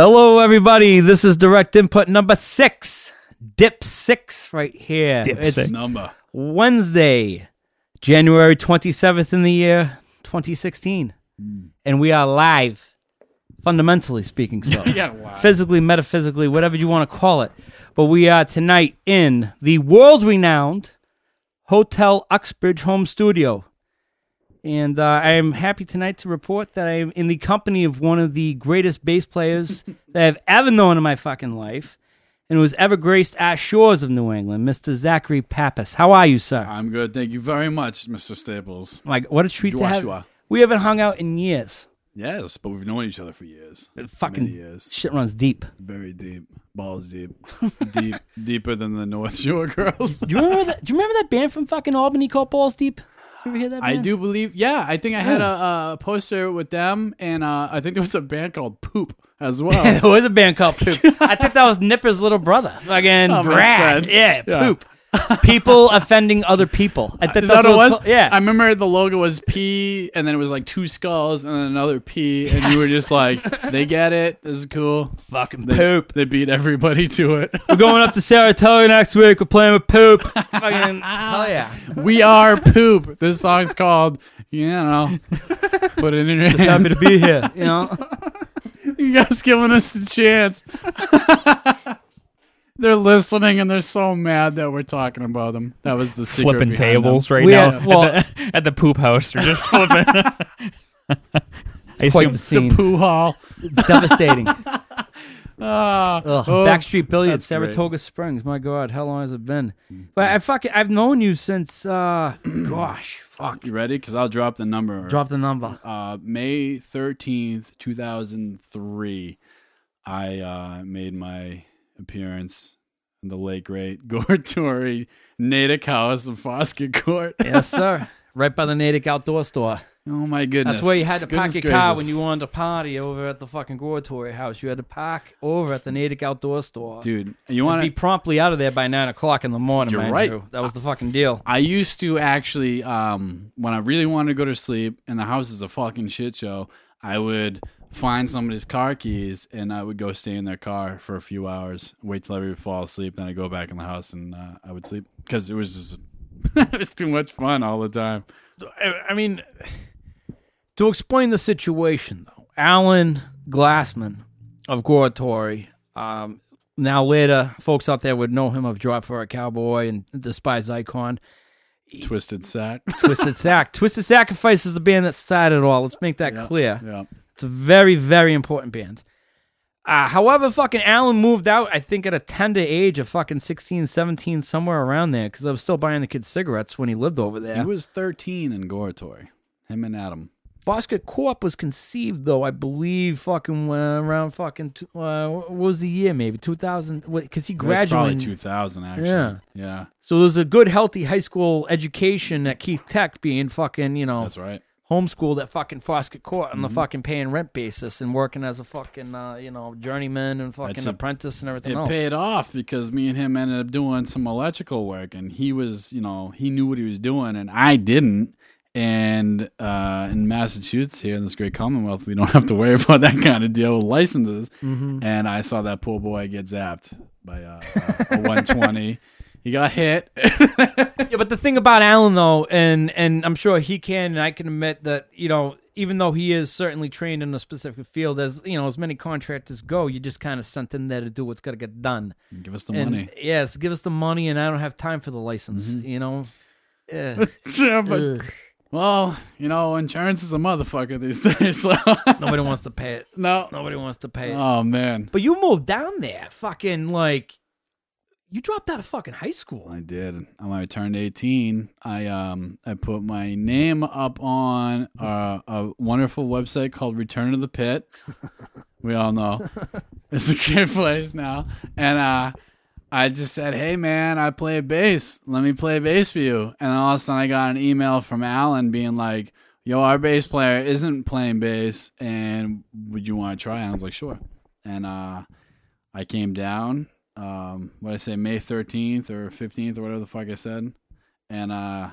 Hello, everybody. This is direct input number six, dip six, right here. Dip it's six. Number. Wednesday, January 27th in the year 2016. Hmm. And we are live, fundamentally speaking. So, Yeah, wow. physically, metaphysically, whatever you want to call it. But we are tonight in the world renowned Hotel Uxbridge home studio. And uh, I am happy tonight to report that I am in the company of one of the greatest bass players that I've ever known in my fucking life, and who has ever graced our shores of New England, Mr. Zachary Pappas. How are you, sir? I'm good. Thank you very much, Mr. Staples. Like, what a treat to have. Joshua. We haven't hung out in years. Yes, but we've known each other for years. Fucking Many years. shit runs deep. Very deep. Balls deep. deep. Deeper than the North Shore girls. Do you remember that? Do you remember that band from fucking Albany called Balls Deep? Did you ever hear that? I do believe, yeah, I think I had a, a poster with them, and uh, I think there was a band called Poop as well. there was a band called Poop. I think that was Nipper's little brother. Fucking Oh, Brad. Yeah, Yeah. People offending other people. I think that's that what it was? called- Yeah. I remember the logo was P, and then it was like two skulls, and then another P, and you were just like, they get it. This is cool. fucking They, Poop. They beat everybody to it. We're going up to Saratoga next week. We're playing with Poop. fucking hell yeah. we are Poop. This song's called, you know, put it in your Happy hands. to be here. You know. You guys giving us a chance. They're listening and they're so mad that we're talking about them. That was the secret flipping behind them. tables right We now had- well- at, the, at the poop house. They're just flipping. I Quite assume the scene. The Poo hall. Devastating. Ugh, oh, Backstreet Billy at that's great. Saratoga Springs. My God, how long has it been? But I fucking I've known you since uh gosh, fuck. You ready? Because I'll drop the number. Drop the number. uh, May 13th, 2003, I uh, made my appearance in the late great Goratory Natick House in Foskett Court. Yes, sir. Right by the Natick Outdoor Store. Oh my goodness. That's where you had to Goodness park your car when you wanted to party over at the fucking Goratory house. You had to park over at the Natick Outdoor Store. Dude, you And to be promptly out of there by nine o'clock in the morning. You're right. you. That was the fucking deal. I used to actually, um, when I really wanted to go to sleep and the house is a fucking shit show, I would find somebody's car keys and I would go stay in their car for a few hours, wait till everybody would fall asleep, then I'd go back in the house and uh, I would sleep because it was just, it was too much fun all the time. I, I mean, to explain the situation, though, Alan Glassman of Goratory, um, now later, folks out there would know him of Drop for a Cowboy and Despised Icon. Twisted sack. Twisted Sack. Twisted Sacrifice is the band that started it all. Let's make that Yeah. clear. yeah. It's a very, very important band. Uh, however, fucking Alan moved out, I think, at a tender age of fucking 16, 17, somewhere around there, because I was still buying the kids cigarettes when he lived over there. He was 13 in Goratory. Him and Adam. Foskett Court was conceived, though, I believe, fucking uh, around fucking, t- uh, what was the year, maybe? 2000, because he It was probably graduated. 2000, actually. Yeah. Yeah. So there's a good, healthy high school education at Keefe Tech being fucking, you know, That's right. Homeschooled at fucking Foskett Court Mm-hmm. on the fucking paying rent basis and working as a fucking, uh, you know, journeyman and fucking That's a- apprentice and everything It else. paid off because me and him ended up doing some electrical work, and he was, you know, he knew what he was doing, and I didn't. And uh, in Massachusetts, here in this great Commonwealth, we don't have to worry about that kind of deal with licenses. Mm-hmm. And I saw that poor boy get zapped by uh, a, a 120. He got hit. Yeah, but the thing about Alan though, and and I'm sure he can, and I can admit that you know, even though he is certainly trained in a specific field, as you know, as many contractors go, you just kind of sent in there to do what's got to get done. Give us the and money. yes, give us the money, and I don't have time for the license. Mm-hmm. You know. Yeah. Yeah, but Ugh. well, you know, insurance is a motherfucker these days. So Nobody wants to pay it. no. Nobody wants to pay it. Oh man, But you moved down there, fucking like, you dropped out of fucking high school. I did. When I turned 18, I um I put my name up on uh, a wonderful website called Return to the Pit. we all know it's a great place now, and uh, I just said, "Hey man, I play bass. Let me play bass for you." And all of a sudden, I got an email from Alan being like, "Yo, our bass player isn't playing bass, and would you want to try?" And I was like, "Sure." And uh, I came down. Um, what I say, May thirteenth or fifteenth or whatever the fuck I said, and uh,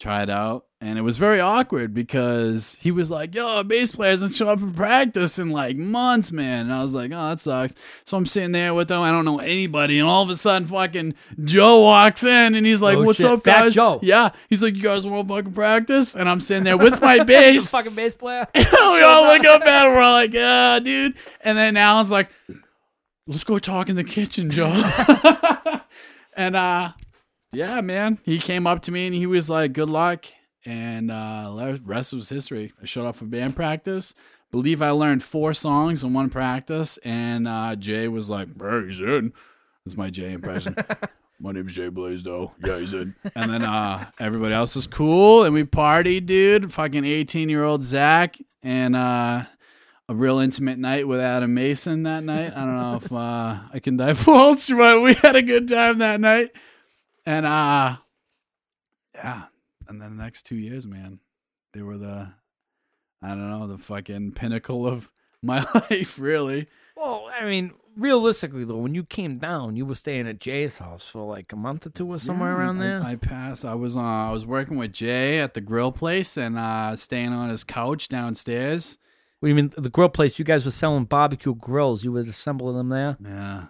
tried it out, and it was very awkward because he was like, "Yo, bass player hasn't shown up for practice in like months, man." And I was like, "Oh, that sucks." So I'm sitting there with him. I don't know anybody, and all of a sudden, fucking Joe walks in, and he's like, Oh, "What's shit. up, Fat guys?" Joe. Yeah, he's like, "You guys want to fucking practice?" And I'm sitting there with my bass. fucking bass player. we all look up at him. We're all like, "Yeah, dude." And then Alan's like, "Let's go talk in the kitchen, Joe." and uh, yeah, man, he came up to me and he was like, "Good luck." And uh, rest was history. I showed up for band practice. Believe I learned four songs in one practice, and uh, Jay was like, "Hey, he's in." That's my Jay impression. my name's Jay Blaisdell. Yeah, he's in. And then uh, everybody else was cool, and we partied, dude. Fucking eighteen-year-old Zach, and uh, a real intimate night with Adam Mason that night. I don't know if uh, I can divulge, but we had a good time that night. And uh, yeah, and then the next two years, man, they were the, I don't know, the fucking pinnacle of my life, really. Well, I mean, realistically though, when you came down, you were staying at Jay's house for like a month or two or somewhere Yeah, around I- there. I, passed. I was uh, I was working with Jay at the grill place and uh, staying on his couch downstairs. What do you mean the grill place? You guys were selling barbecue grills. You were assembling them there. Yeah,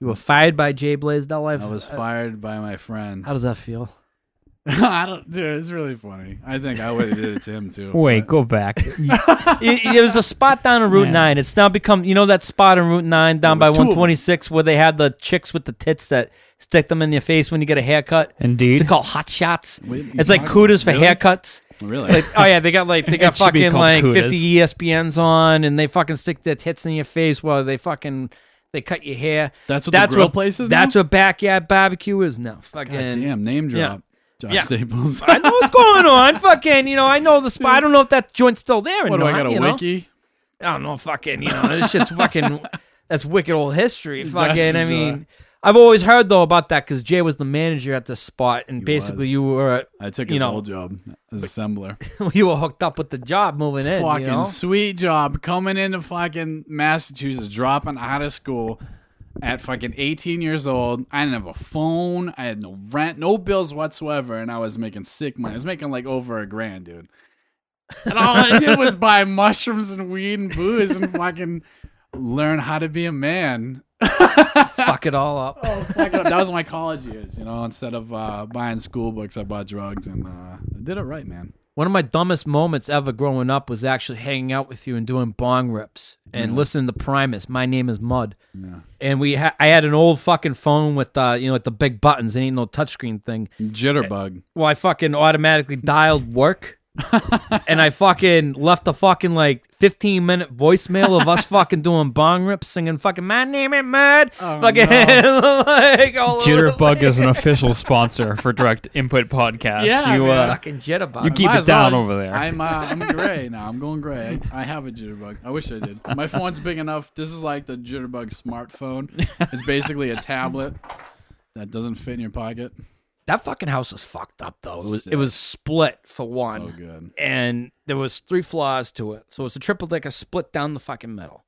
You were fired by Jay Blaisdell. I've- I was uh, fired by my friend. How does that feel? I don't, dude. It's really funny. I think I would have did it to him too. Wait, but- go back. it, it was a spot down on Route. Nine. It's now become you know that spot on Route Nine down by of 'em. 126 where they had the chicks with the tits that stick them in your face when you get a haircut. Indeed. It's called Hot Shots. You It's like Cooters for? Really? haircuts. Oh, really? Like, oh yeah, they got like they got It should be fucking like Cooters. 50 ESPNs on, and they fucking stick their tits in your face while they fucking they cut your hair. that's what that's the grill what place is. That's now? what backyard barbecue is now. God Fucking. damn name drop. Josh Yeah. Staples. I know what's going on. Fucking, you know, I know the spot. I don't know if that joint's still there what do. I got a you know? wiki? I don't know, fucking, you know, this shit's fucking, that's wicked old history. Fucking, I sure. I've always heard though about that because Jay was the manager at this spot, and He basically was. you were I took You his know. old job as assembler. you were hooked up with the job moving in. fucking you know? sweet job coming into fucking Massachusetts, dropping out of school at fucking 18 years old. I didn't have a phone. I had no rent, no bills whatsoever, and I was making sick money. I was making like over a grand, dude. And all I did was buy mushrooms and weed and booze and fucking learn how to be a man. Fuck it all up. Oh, fuck it up. That was my college years, you know. Instead of uh, buying school books, I bought drugs and uh, I did it right, man. One of my dumbest moments ever growing up was actually hanging out with you and doing bong rips and listening to Primus. My name is Mud. Yeah. And we, ha- I had an old fucking phone with, uh, you know, with the big buttons. It ain't no touchscreen thing. Jitterbug. Well, I fucking automatically dialed work, and I fucking left a fucking like fifteen minute voicemail of us fucking doing bong rips, singing fucking "My name is Mud." Oh, fucking like all Jitterbug is an official sponsor for Direct Input Podcast. Yeah, you, man. uh, fucking jitterbug. you keep Might it as well. down over there. I'm uh, I'm gray now. I'm going gray. I, I have a jitterbug. I wish I did. My phone's big enough. This is like the jitterbug smartphone. It's basically a tablet that doesn't fit in your pocket. That fucking house was fucked up though. It was Sick. it was split for one, So good. and there was three floors to it. So it's a triple decker split down the fucking middle,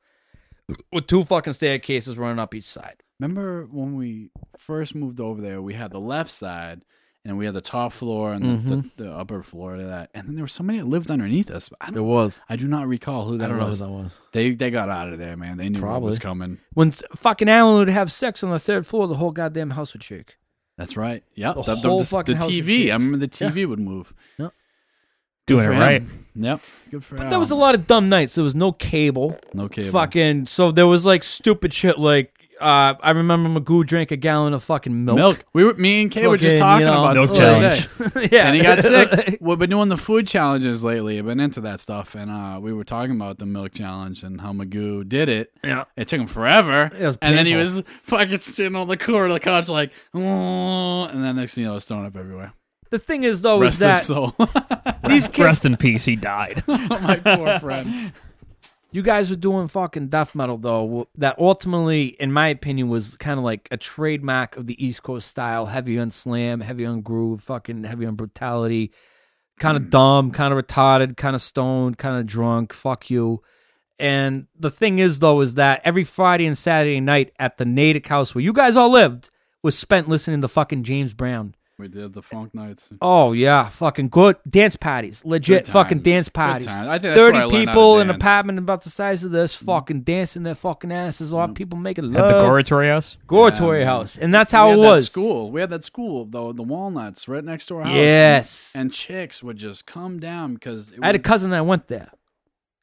with two fucking staircases running up each side. Remember when we first moved over there? We had the left side, and we had the top floor and the, Mm-hmm. the, the upper floor of that. And then there was somebody that lived underneath us. I It was. I do not recall who that I don't know who was. that was. They they got out of there, man. They knew what was Probably. coming. When fucking Alan would have sex on the third floor, the whole goddamn house would shake. That's right. Yep. The The, whole the, fucking the house would TV. shake. I remember the TV would move. Yep. Doing it for him. right. Yep. Good for But there was a lot of dumb nights. There was no cable. no cable. Fucking so there was like stupid shit like uh I remember Magoo drank a gallon of fucking milk. milk. We were me and Kay were just Fucking, talking you know, about Milk this the other challenge. day. yeah. and he got sick. We've been doing the food challenges lately. I've been into that stuff, and uh, we were talking about the milk challenge and how Magoo did it. yeah. It took him forever, It was and then he painful. was fucking sitting on the corner of the couch like, oh, and then next thing you know, I was throwing up everywhere. The thing is though Rest is that his soul. these kids Rest in peace. He died. My poor friend. You guys were doing fucking death metal though that ultimately in my opinion was kind of like a trademark of the East Coast style, heavy on slam, heavy on groove, fucking heavy on brutality, kind of hmm. dumb, kind of retarded, kind of stoned, kind of drunk, fuck you. And the thing is, though, is that every Friday and Saturday night at the Natick house where you guys all lived was spent listening to fucking James Brown. We did the funk nights. Oh yeah, fucking good dance parties, legit Good fucking dance Good parties. I think that's where I Thirty learned how to people in an dance. apartment about the size of this, fucking dancing their fucking asses off. People making love. At the Goratory House. Goratory Yeah, house, and that's We how had it that was. school. We had that school, though, the Walnuts, right next to our house. Yes, And chicks would just come down because it I had a cousin that went there.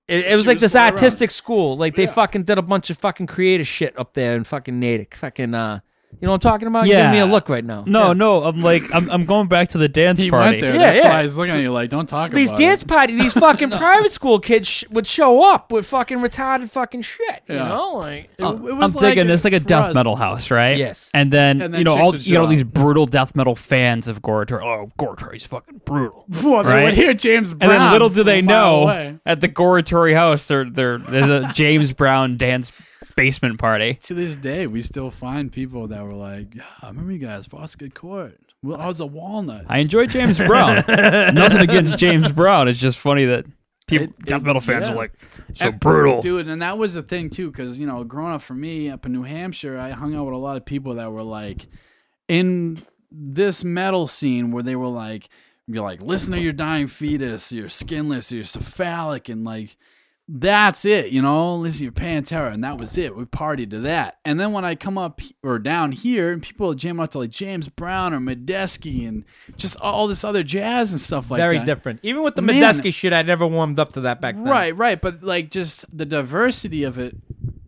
It, it was like was this fly around. artistic school. Like they Yeah. fucking did a bunch of fucking creative shit up there in fucking Natick. Fucking uh, you know what I'm talking about? You're giving me a look right now. No, Yeah. no. I'm like, I'm, I'm going back to the dance He party. went there. Yeah, That's yeah. why he's looking at you like, don't talk about These about dance it. parties, these fucking private school kids sh- would show up with fucking retarded fucking shit. You Yeah. know, like It- it I'm was thinking like it's like a for death us. metal house, right? Yes. And then, And then you know chicks all would you know show these up. brutal death metal fans of Goratory. Oh, Goratory's fucking brutal. Well, they Right? would hear James Brown. And then little do they a mile know, away. at the Goratory house, there, there, there's a James Brown dance basement party. To this day, we still find people that were like, "Yeah, I remember you guys, Foskett Court. Well, I was a walnut." I enjoy James Brown. Nothing against James Brown. It's just funny that people, It- death metal fans yeah. are like so And- brutal. dude. And that was the thing too, because you know, growing up for me up in New Hampshire, I hung out with a lot of people that were like in this metal scene where they were like, "You're like, listen to your dying fetus, you're skinless, you're cephalic," and like. That's it, you know. Listen, to your Pantera, and that was it. We partied to that, and then when I come up or down here, and people jam out to like James Brown or Medeski and just all this other jazz and stuff like very that. Very different. Even with the Man. Medeski shit, I never warmed up to that back then. Right, right. But like just the diversity of it,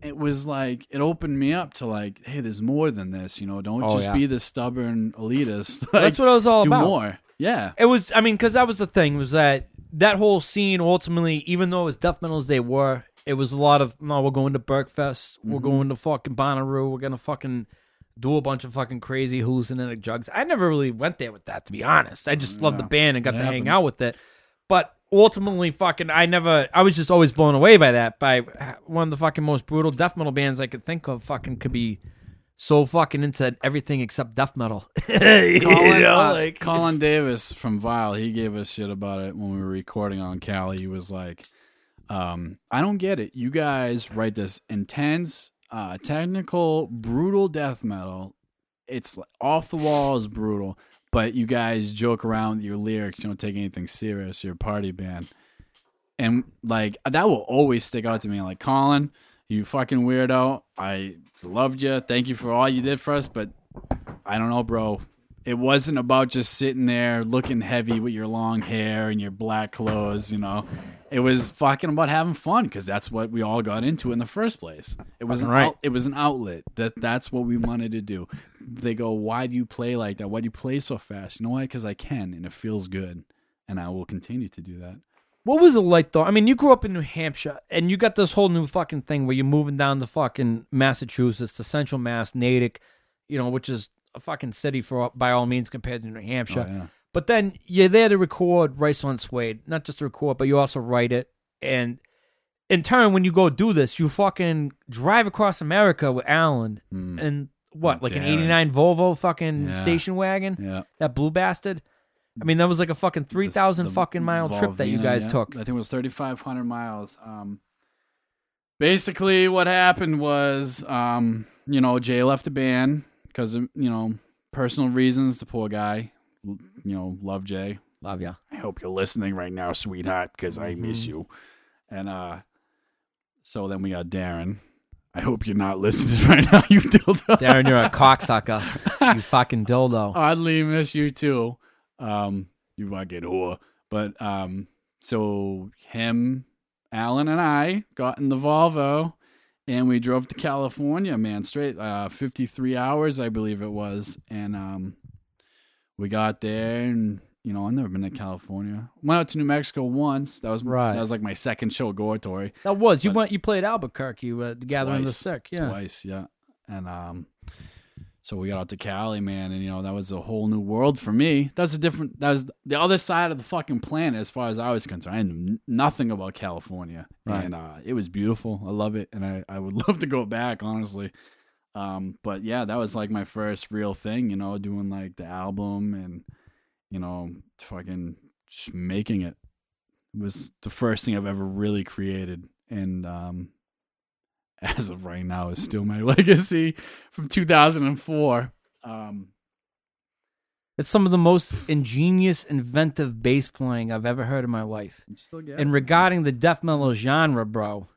it was like it opened me up to like, hey, there's more than this. You know, don't Oh, just yeah. be the stubborn elitist. Like, that's what I was all do about. more. Yeah. It was, I mean, because that was the thing was that that whole scene ultimately, even though it was death metal as they were, it was a lot of no, we're going to Berkfest, we're mm-hmm. going to fucking Bonnaroo, we're gonna fucking do a bunch of fucking crazy hallucinogenic drugs. I never really went there with that, to be honest. I just loved the band and got It to hang out with it, but. Ultimately, fucking, I never. I was just always blown away by that. By one of the fucking most brutal death metal bands I could think of. Fucking could be so fucking into everything except death metal. You Colin, know, uh, like- Colin Davis from Vile, he gave us shit about it when we were recording on Cali. He was like, um, I don't get it. You guys write this intense, uh, technical, brutal death metal. It's off the walls brutal, but you guys joke around with your lyrics. You don't take anything serious. You're a party band. And like that will always stick out to me. Like Colin, you fucking weirdo. I loved you. Thank you for all you did for us, but I don't know, bro. It wasn't about just sitting there looking heavy with your long hair and your black clothes, you know. It was fucking about having fun because that's what we all got into in the first place. It was an Right. out, it was an outlet. That that's what we wanted to do. They go, "Why do you play like that? Why do you play so fast?" You know why? Because I can, and it feels good, and I will continue to do that. What was it like though? I mean, you grew up in New Hampshire, and you got this whole new fucking thing where you're moving down to fucking Massachusetts, to Central Mass, Natick, you know, which is a fucking city for by all means compared to New Hampshire. Oh, yeah. But then you're there to record Rice on Suede, not just to record, but you also write it. And in turn, when you go do this, you fucking drive across America with Alan Mm. and what, like an Darren. '89 Volvo fucking Yeah. station wagon, Yeah. that blue bastard. I mean, that was like a fucking three thousand fucking mile trip that you guys yeah. took. I think it was 3,500 miles. Um, basically, what happened was, um, you know, Jay left the band because you know, personal reasons. The poor guy, you know, love Jay. Love ya. I hope you're listening right now, sweetheart, because I miss Mhm. you. And uh, so then we got Darren. I hope you're not listening right now, you dildo. Darren, you're a cocksucker. you fucking dildo. oddly miss you too. Um, you fucking whore. But um, so him, Alan, and I got in the Volvo, and we drove to California. Man, straight uh, fifty three hours, I believe it was, and um, we got there, and you know, I've never been to California. Went out to New Mexico once. That was Right. That was like my second show, Goratory. That was you went. You played Albuquerque the Gathering of the Twice. Sick. Yeah. twice, yeah. And um, so we got out to Cali, man, and you know that was a whole new world for me. That's a different. That was the other side of the fucking planet, as far as I was concerned. I knew nothing about California, Right. and uh, it was beautiful. I love it, and I I would love to go back, honestly. Um, but yeah, that was like my first real thing, you know, doing like the album and you know, fucking just making it. It was the first thing I've ever really created, and um, as of right now is still my legacy from 2004. Um, It's some of the most ingenious, inventive bass playing I've ever heard in my life. You still get And it. regarding the death metal genre, bro,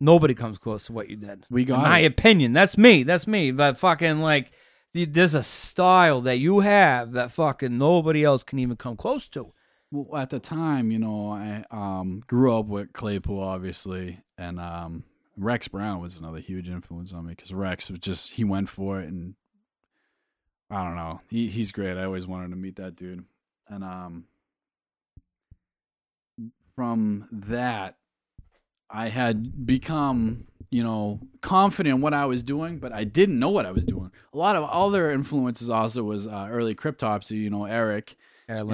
nobody comes close to what you did. we In got my it. opinion, that's me. That's me. But fucking like, there's a style that you have that fucking nobody else can even come close to. Well, at the time, you know, I um, grew up with Claypool, obviously, and um, Rex Brown was another huge influence on me because Rex was just he went for it, and I don't know, he he's great. I always wanted to meet that dude, and um, from that, I had become you know confident in what I was doing, but I didn't know what I was doing. A lot of other influences also was uh, early Cryptopsy, you know, Eric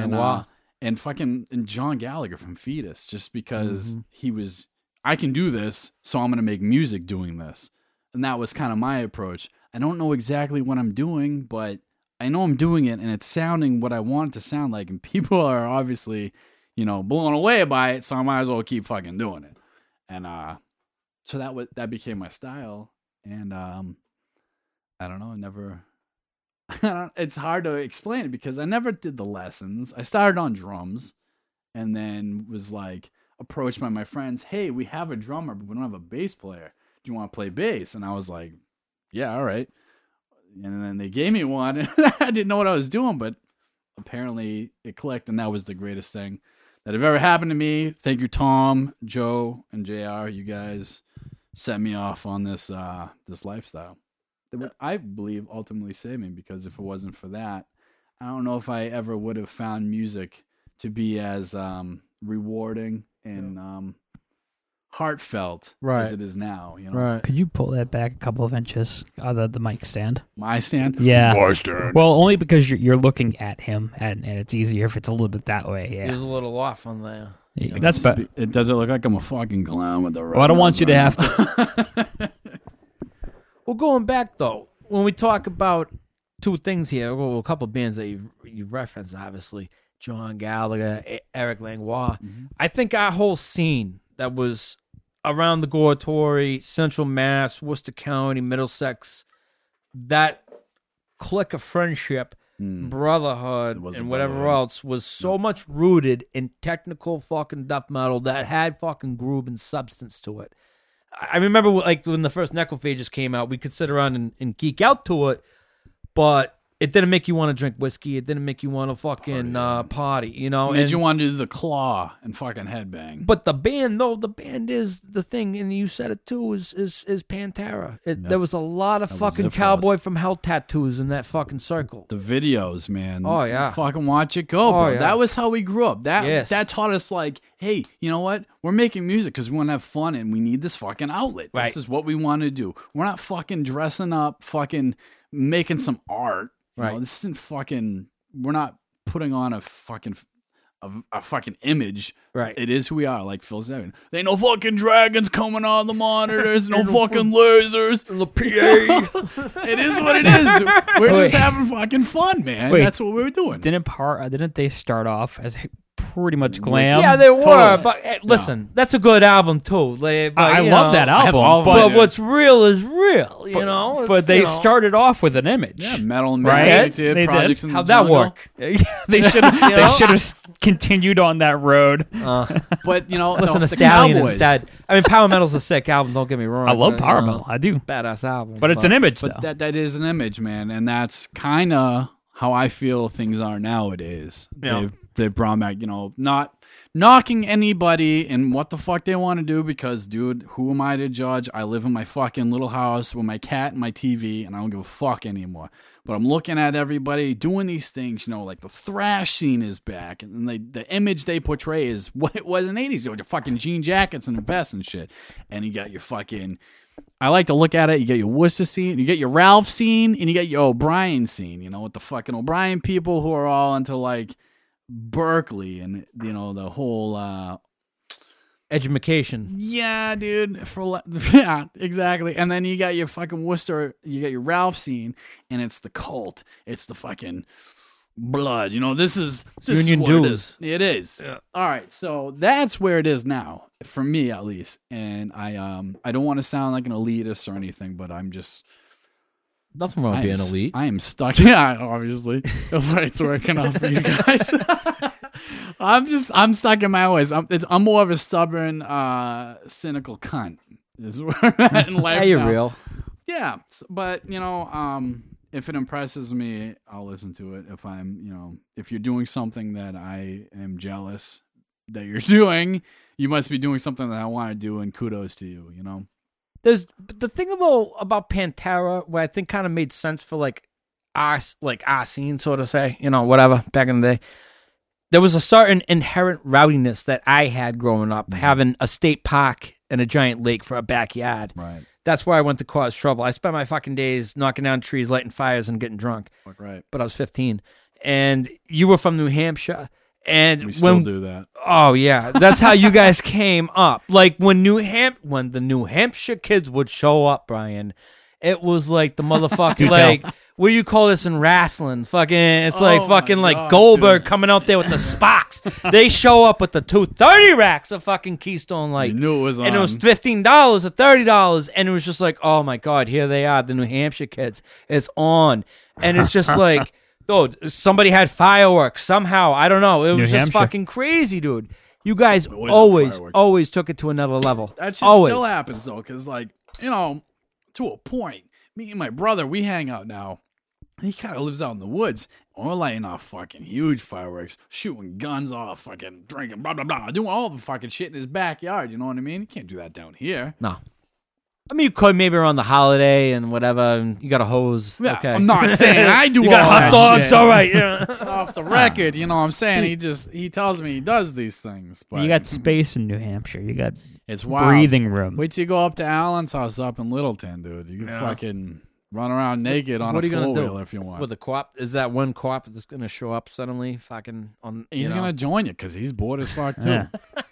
and, uh, and fucking and John Gallagher from Fetus, just because Mhm. he was, I can do this, so I'm gonna make music doing this, and that was kind of my approach. I don't know exactly what I'm doing, but I know I'm doing it, and it's sounding what I want it to sound like, and people are obviously, you know, blown away by it, so I might as well keep fucking doing it, and uh, so that was that became my style, and um, I don't know, I never. it's hard to explain it because I never did the lessons. I started on drums and then was like approached by my friends, "Hey, we have a drummer, but we don't have a bass player. Do you want to play bass?" And I was like, "Yeah, all right." And then they gave me one. And I didn't know what I was doing, but apparently it clicked, and that was the greatest thing that have ever happened to me. Thank you, Tom, Joe, and Jr. You guys set me off on this uh this lifestyle that would, I believe, ultimately saved me because if it wasn't for that, I don't know if I ever would have found music to be as um, rewarding and um, heartfelt as it is now. You know, Right. Could you pull that back a couple of inches? Uh, the the mic stand. my stand. Yeah. My stand. Well, only because you're you're looking at him, and, and it's easier if it's a little bit that way. Yeah. was a little off on there. Yeah, That's better. It does it look like I'm a fucking clown with the. Well, I don't want you to have to. Well, going back though, when we talk about two things here, well, a couple bands that you you referenced, obviously John Gallagher, Eric Langlois. I think our whole scene that was around the Goratory, Central Mass, Worcester County, Middlesex, that clique of friendship, Mm. brotherhood, It was a and whatever brotherhood. else was so much rooted in technical fucking death metal that had fucking groove and substance to it. I I remember like when the first Necrophagist came out, we could sit around and, and geek out to it, but it didn't make you want to drink whiskey. It didn't make you want to fucking uh, party, you know. Made and- you want to do the claw and fucking headbang. but the band, though, the band is the thing, and you said it too. Is is is Pantera? It, There was a lot of That fucking cowboy from hell tattoos in that fucking circle. the videos, man. Oh, yeah. fucking watch it go, bro. Oh, yeah. That was how we grew up. That Yes. that taught us like, hey, you know what? We're making music because we want to have fun and we need this fucking outlet. Right. This is what we want to do. We're not fucking dressing up, fucking making some art. You know, Right. this isn't fucking. We're not putting on a fucking. A, a fucking image. Right. It is who we are, like Phil said. There ain't no fucking dragons coming on the monitors, no fucking lasers. The PA. It is what it is. We're just having fucking fun, man. Wait. That's what we were doing. Didn't part? Uh, didn't they start off as pretty much glam? yeah, they were, Totally. but eh, listen, that's a good album too. Like, but, I you love know, that album, but, But Yeah. what's real is real, you know. It's, but they you know, started off with an image. Yeah, metal and Right? magic did They did. projects in How'd the that jungle. work? they should You they should have continued on that road. Uh, But you know, listen the, to the Stallion Cowboys, instead. I mean, Power Metal's a sick album. Don't get me wrong. I love but, power you know, metal. I do, Badass album. but it's an image But though. that that is an image, man, and that's kind of how I feel things are nowadays. Yeah. They've they've brought back, you know, not knocking anybody and what the fuck they want to do because, dude, who am I to judge? I live in my fucking little house with my cat and my TV, and I don't give a fuck anymore. But I'm looking at everybody doing these things, you know, like the thrash scene is back, and they, the image they portray is what it was in the 80s. With your fucking jean jackets and the vests and shit. And you got your fucking I like to look at it. You get your Worcester scene, you get your Ralph scene, and you get your O'Brien scene. You know, with the fucking O'Brien people who are all into like Berklee and you know the whole. uh education. Yeah, dude. For yeah, exactly. And then you got your fucking Worcester. You got your Ralph scene, and it's the cult. It's the fucking blood. You know, this is this Union is what it dues. is. It is. All right, so that's where it is now for me at least. And I um I don't want to sound like an elitist or anything, but I'm just Nothing wrong with am, being s- elite. I am stuck. Yeah, obviously, it's working out for you guys. I'm just, I'm stuck in my ways. I'm, it's, I'm more of a stubborn, uh, cynical cunt. Is where I'm at in life. Yeah, you're now. real. Yeah, but you know, um, if it impresses me, I'll listen to it. If I'm, you know, if you're doing something that I am jealous that you're doing, you must be doing something that I want to do, and kudos to you. You know. There's the thing about about Pantera, where I think kind of made sense for like our like our scene, sort of say, you know, whatever back in the day. There was a certain inherent rowdiness that I had growing up, mm-hmm. having a state park and a giant lake for a backyard. Right. That's where I went to cause trouble. I spent my fucking days knocking down trees, lighting fires, and getting drunk. Right. But I was 15, and you were from New Hampshire, and We still when do that. Oh yeah, that's how you guys came up. Like when New Hamp when the New Hampshire kids would show up, Brian, it was like the motherfucking tell. like what do you call this in wrestling? Fucking it's oh like Oh my fucking like God, Goldberg dude. coming out there with the Spocks. they show up with the two thirty racks of fucking Keystone Light. You knew it was on. And it was fifteen dollars or thirty dollars, and it was just like, oh my god, here they are, the New Hampshire kids. It's on, and it's just like, Oh, dude, somebody had fireworks somehow. I don't know. It was New just Hampshire. fucking crazy, dude. You guys always have always, fireworks. always took it to another level. That shit always. still happens though, because like you know, to a point. Me and my brother, we hang out now. He kind of lives out in the woods. And we're lighting off fucking huge fireworks, shooting guns off, fucking drinking, blah blah blah, doing all the fucking shit in his backyard. You know what I mean? You can't do that down here. No. I mean, you could maybe around the holiday and whatever. And you got a hose. Yeah, okay. I'm not saying I do You got all hot that dogs. shit. All right. Yeah. Off the record, you know what I'm saying? He just he tells me he does these things, but You got space in New Hampshire. You got it's wild. breathing room. Wait till you go up to Alan's house up in Littleton, dude. You can Yeah. fucking run around naked on What a are you gonna four do? wheeler if you want. With a co-op, is that one co-op that's going to show up suddenly? Fucking on. you He's know? gonna join you because he's bored as fuck too. Yeah.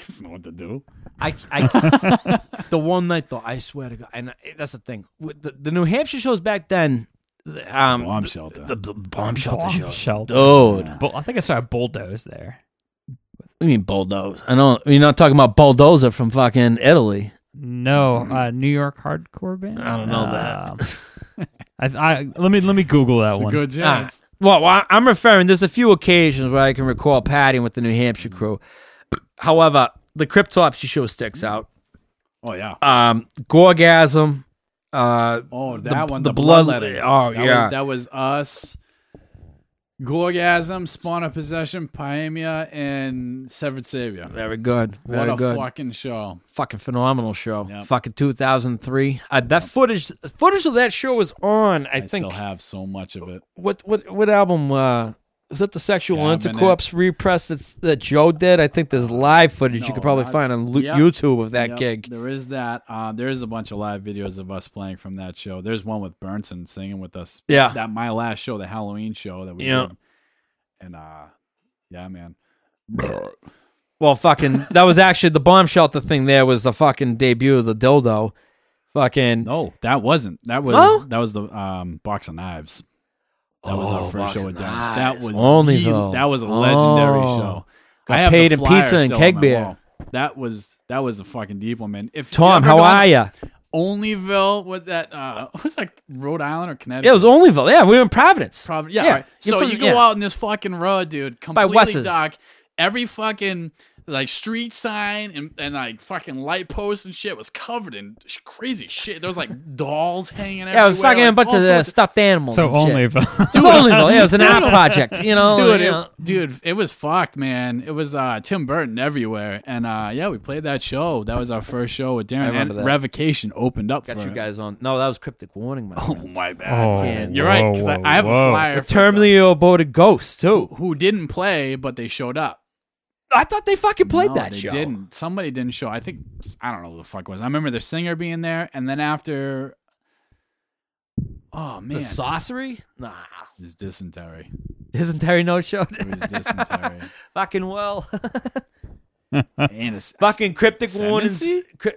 he doesn't know what to do. I, I the one night though, I swear to God, and that's the thing. With the, the New Hampshire shows back then, um, Bomb shelter. the, the bomb shelter Bomb shows. shelter. Dude, Bull- I think I saw a bulldoze there. I mean bulldoze. I know you're not talking about bulldozer from fucking Italy. No, uh, New York hardcore band. I don't know that. Um, I, I let me let me Google that It's a one. good chance. Well, I- I'm referring. There's a few occasions where I can recall patting with the New Hampshire crew. However, the Cryptopsy show sticks out. Oh yeah. Um, Gorgasm. Uh, Oh, that the- one. the The, blood- bloodletting. oh, That yeah. Was, that was us. Gorgasm, Spawn of Possession, Paemia, and Severed Savior. very good. Very What a good. fucking show. fucking phenomenal show. Yep. Fucking 2003. Uh, that footage, footage of that show was on. I, think I, think still have so much of it. what what what album? Uh, is that the Sexual Cabinet. Intercorpse repress that Joe did? I think there's live footage you could probably I- find on Yep. YouTube of that Yep, gig. There is that. Uh, there is a bunch of live videos of us playing from that show. There's one with Burnson singing with us. Yeah. That my last show, the Halloween show that we Yeah. did. And uh, yeah, man. Well, fucking, that was actually the bomb shelter thing. There was the fucking debut of the dildo. Fucking No, that wasn't. That was No? that was the um box of knives. That was Oh, our first show of with Darren. That was Only the- that was a legendary Oh. show. Got I have paid the in flyer pizza and still keg my beer. wall. That was that was a fucking deep one, man. If Tom, how are to ya? Onlyville was that uh was that Rhode Island or Connecticut? Yeah, it was Onlyville. Yeah, we were in Providence. Probably, yeah. Yeah, right. you're So from- you go yeah. out in this fucking road, dude, completely Wes's. dark. Every fucking like street sign and, and like fucking light posts and shit was covered in sh- crazy shit. There was like dolls hanging everywhere. Yeah, it was fucking a bunch of uh, stuffed animals. So and shit. only It was Onlyville. Yeah, it was an art project. You know, dude, you it, know. dude, it was fucked, man. It was uh, Tim Burton everywhere, and uh, yeah, we played that show. That was our first show with Darren. remember and that. Revocation opened up got for you it. guys on. No, that was cryptic warning, my Oh friend. my bad. Oh, can't- You're right, 'cause I, whoa, I have a flyer for Terminally aborted ghost too. some- who didn't play, but they showed up. I thought they fucking played No, that they show. Didn't somebody didn't show? I think I don't know who the fuck was. I remember the singer being there, and then after, oh man, The sorcery? Nah. it was dysentery. Isn't no show? It was dysentery. fucking well. and it's, fucking cryptic warnings. Cry-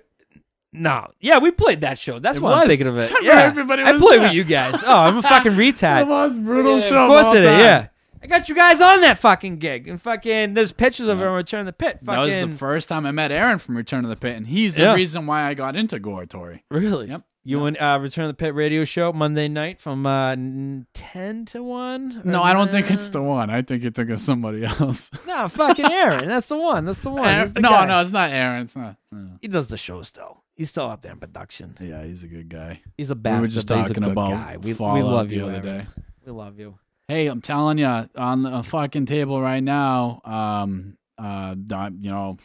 no. Yeah, we played that show. That's It why I'm thinking of it. I Yeah. everybody I was played there. with you guys. Oh, I'm a fucking retard. the most brutal Yeah, show. of course all it is. time. Yeah. I got you guys on that fucking gig. And fucking there's pictures of him on Return to the Pit. Fucking That was the first time I met Aaron from Return to the Pit, and he's the Yeah. reason why I got into Goratory. Really? Yep. You and uh, Return of the Pit radio show Monday night from uh, n- ten to one. No, I don't think it's the one. I think you think of somebody else. No, fucking Aaron. That's the one. That's the one. He's the no, guy. no, it's not Aaron. It's not. no. He does the show still. He's still out there in production. Yeah, he's a good guy. He's a We bastard. were just but he's a talking good about guy. We, we Fallout love the you, other Aaron. day. We love you. Hey, I'm telling you, on the fucking table right now, um, uh, you know,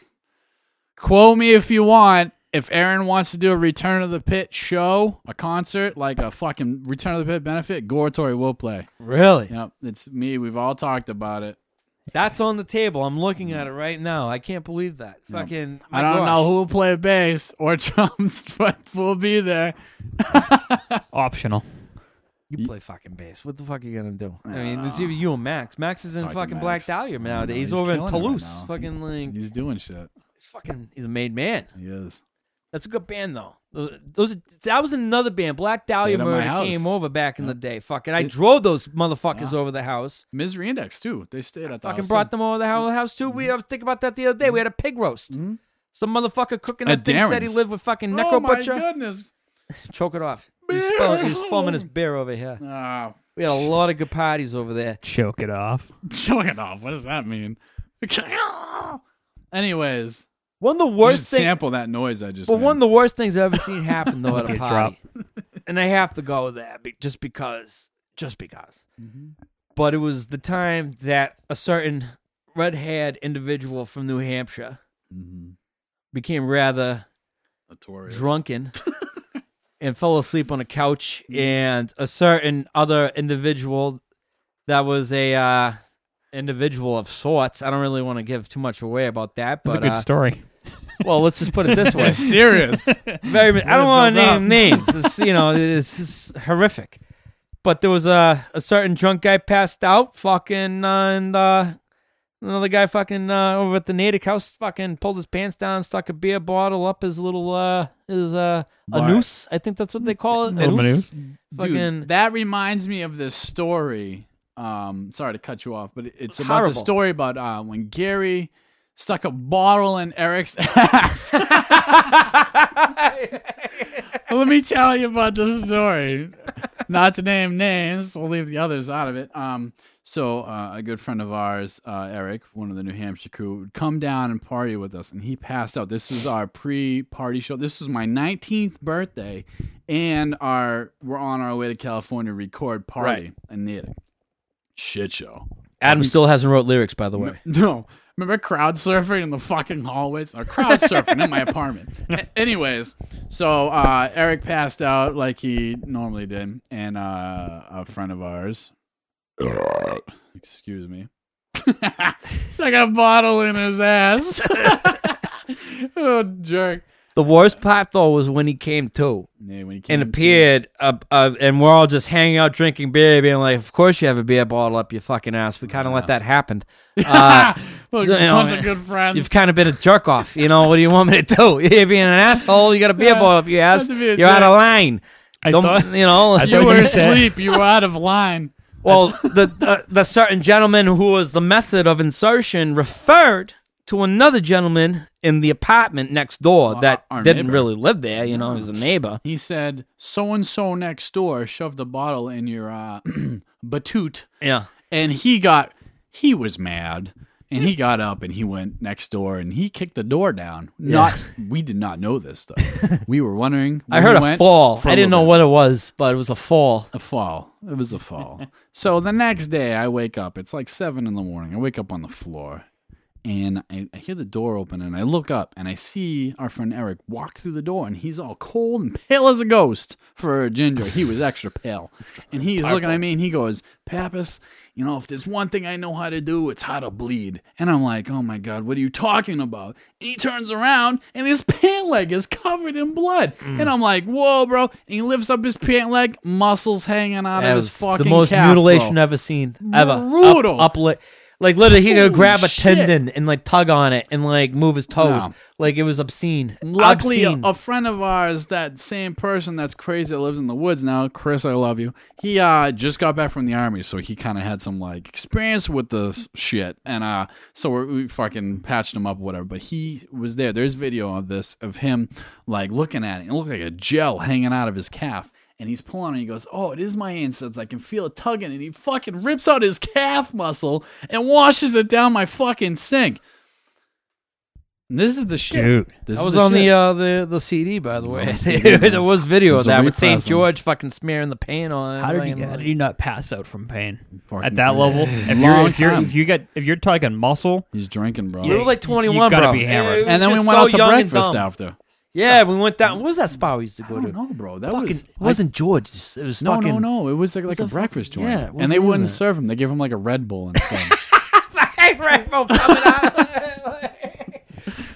quote me if you want. If Aaron wants to do a Return of the Pit show, a concert, like a fucking Return of the Pit benefit, Goratory will play. Really? Yep, it's me. We've all talked about it. That's on the table. I'm looking at it right now. I can't believe that. Fucking. I don't gosh. know who will play bass or drums, but we'll be there. Optional. You play fucking bass. What the fuck are you gonna do? I mean, it's either you and Max. Max is in Talk to fucking Max. Black Dahlia nowadays. he's He's over in killing it right Toulouse. now. fucking like, He's doing shit. he's fucking. He's a made man. He is. That's a good band though. Those, those that was another band. Black Dahlia Stayed at my Murder house. came over back in the day. Fucking, I drove those motherfuckers Yeah. over the house. Misery Index too. They stayed at the Fucking house, brought too. them over the hou- house too. We I was thinking about that the other day. We had a pig roast. Mhm. Some motherfucker cooking At that thing said he Darren's. lived with fucking Necro Oh my Butcher. goodness! Choke it off. He's, spilling, he's foaming his beer over here. Ah, We had a lot of good parties over there. Choke it off. choke it off. What does that mean? Anyways, One of the you should worst things. sample that noise I just. But made. one of the worst things I've ever seen happen though at a Okay, party, and I have to go there be- just because, just because. But it was the time that a certain red-haired individual from New Hampshire Mhm. became rather Notorious. drunken and fell asleep on a couch, and a certain other individual that was a uh, individual of sorts. I don't really want to give too much away about that, But, It's a good uh, story. well, let's just put it this way. Mysterious. very. I don't want to name names. It's, you know, it's, it's horrific. But there was a a certain drunk guy passed out, fucking, uh, and uh, another guy fucking uh, over at the Natick house fucking pulled his pants down, stuck a beer bottle up his little uh his uh a noose. I think that's what they call it. Little noose. Fucking- Dude, that reminds me of this story. Um, sorry to cut you off, but it's about Horrible. the story about uh, when Gary stuck a bottle in Eric's ass. Let me tell you about the story. Not to name names, we'll leave the others out of it. Um, so uh, a good friend of ours, uh, Eric, one of the New Hampshire crew, would come down and party with us, and he passed out. This was our pre-party show. This was my 19th birthday, and our we're on our way to California to record party Right. Natick. Shit show. Adam still hasn't wrote lyrics, by the way. No. Remember crowd surfing in the fucking hallways? Or crowd surfing in my apartment. A- anyways, so uh, Eric passed out like he normally did, and uh, a friend of ours, excuse me, It's like a bottle in his ass. oh, jerk. The worst part though was when he came to Yeah, when he came and to- appeared, uh, uh, and we're all just hanging out drinking beer, being like, "Of course you have a beer bottle up your fucking ass." We kind of let that happen. Uh, Look, so, a you know, bunch of good friends. You've kind of been a jerk off. You know what do you want me to do? You're being an asshole. You got a beer Yeah, bottle up your ass. not to be a You're out of line. I Don't thought- you know? I you were asleep. You were out of line. Well, the, the the certain gentleman who was the method of insertion referred to another gentleman in the apartment next door Well, that our didn't neighbor. really live there. You know, he was a neighbor. He said, "So and so next door shoved the bottle in your uh, batoot," Yeah. and he got he was mad, and he got up and he went next door and he kicked the door down. Not we did not know this though. we were wondering. I heard he a fall. I didn't know what it was, but it was a fall. a fall. It was a fall. so the next day, I wake up. It's like seven in the morning. I wake up on the floor. And I, I hear the door open, and I look up, and I see our friend Eric walk through the door, and he's all cold and pale as a ghost for a ginger. He was extra pale, and he he's looking at me, and he goes, "Pappas, you know, if there's one thing I know how to do, it's how to bleed." And I'm like, "Oh my god, what are you talking about?" And he turns around, and his pant leg is covered in blood, Mm. and I'm like, "Whoa, bro!" And he lifts up his pant leg, muscles hanging out That of was his fucking the most calf, mutilation bro. ever seen ever. Brutal. Up, up Like literally, he could Holy grab a shit. tendon and like tug on it and like move his toes. No. Like it was obscene. Luckily, a, obscene. a friend of ours, that same person that's crazy that lives in the woods now, Chris, I love you. He uh just got back from the army, so he kind of had some like experience with this shit, and uh, so we we fucking patched him up, whatever. But he was there. There's video of this of him like looking at it. It looked like a gel hanging out of his calf. And he's pulling and he goes, Oh, it is my insides. I can feel it tugging. And he fucking rips out his calf muscle and washes it down my fucking sink. And this is the shit. Dude. This That is was the on shit. the uh, the the CD, by the way. on the CD, there was video It's of that with St. George fucking smearing the paint on. How did you how did you not pass out from pain Fucking at that level? If Long you're if you're time. if you get if you're talking muscle, He's drinking, bro. We were like 21, you gotta bro. be hammered. And then we went so out to breakfast after. Yeah, we went down. What was that spot we used to I go don't to? know, bro. That Fucking, was it wasn't George. It was no, fucking. no, no. It was like, like a a breakfast joint, yeah, and they wouldn't that? serve him. They gave him like a Red Bull instead.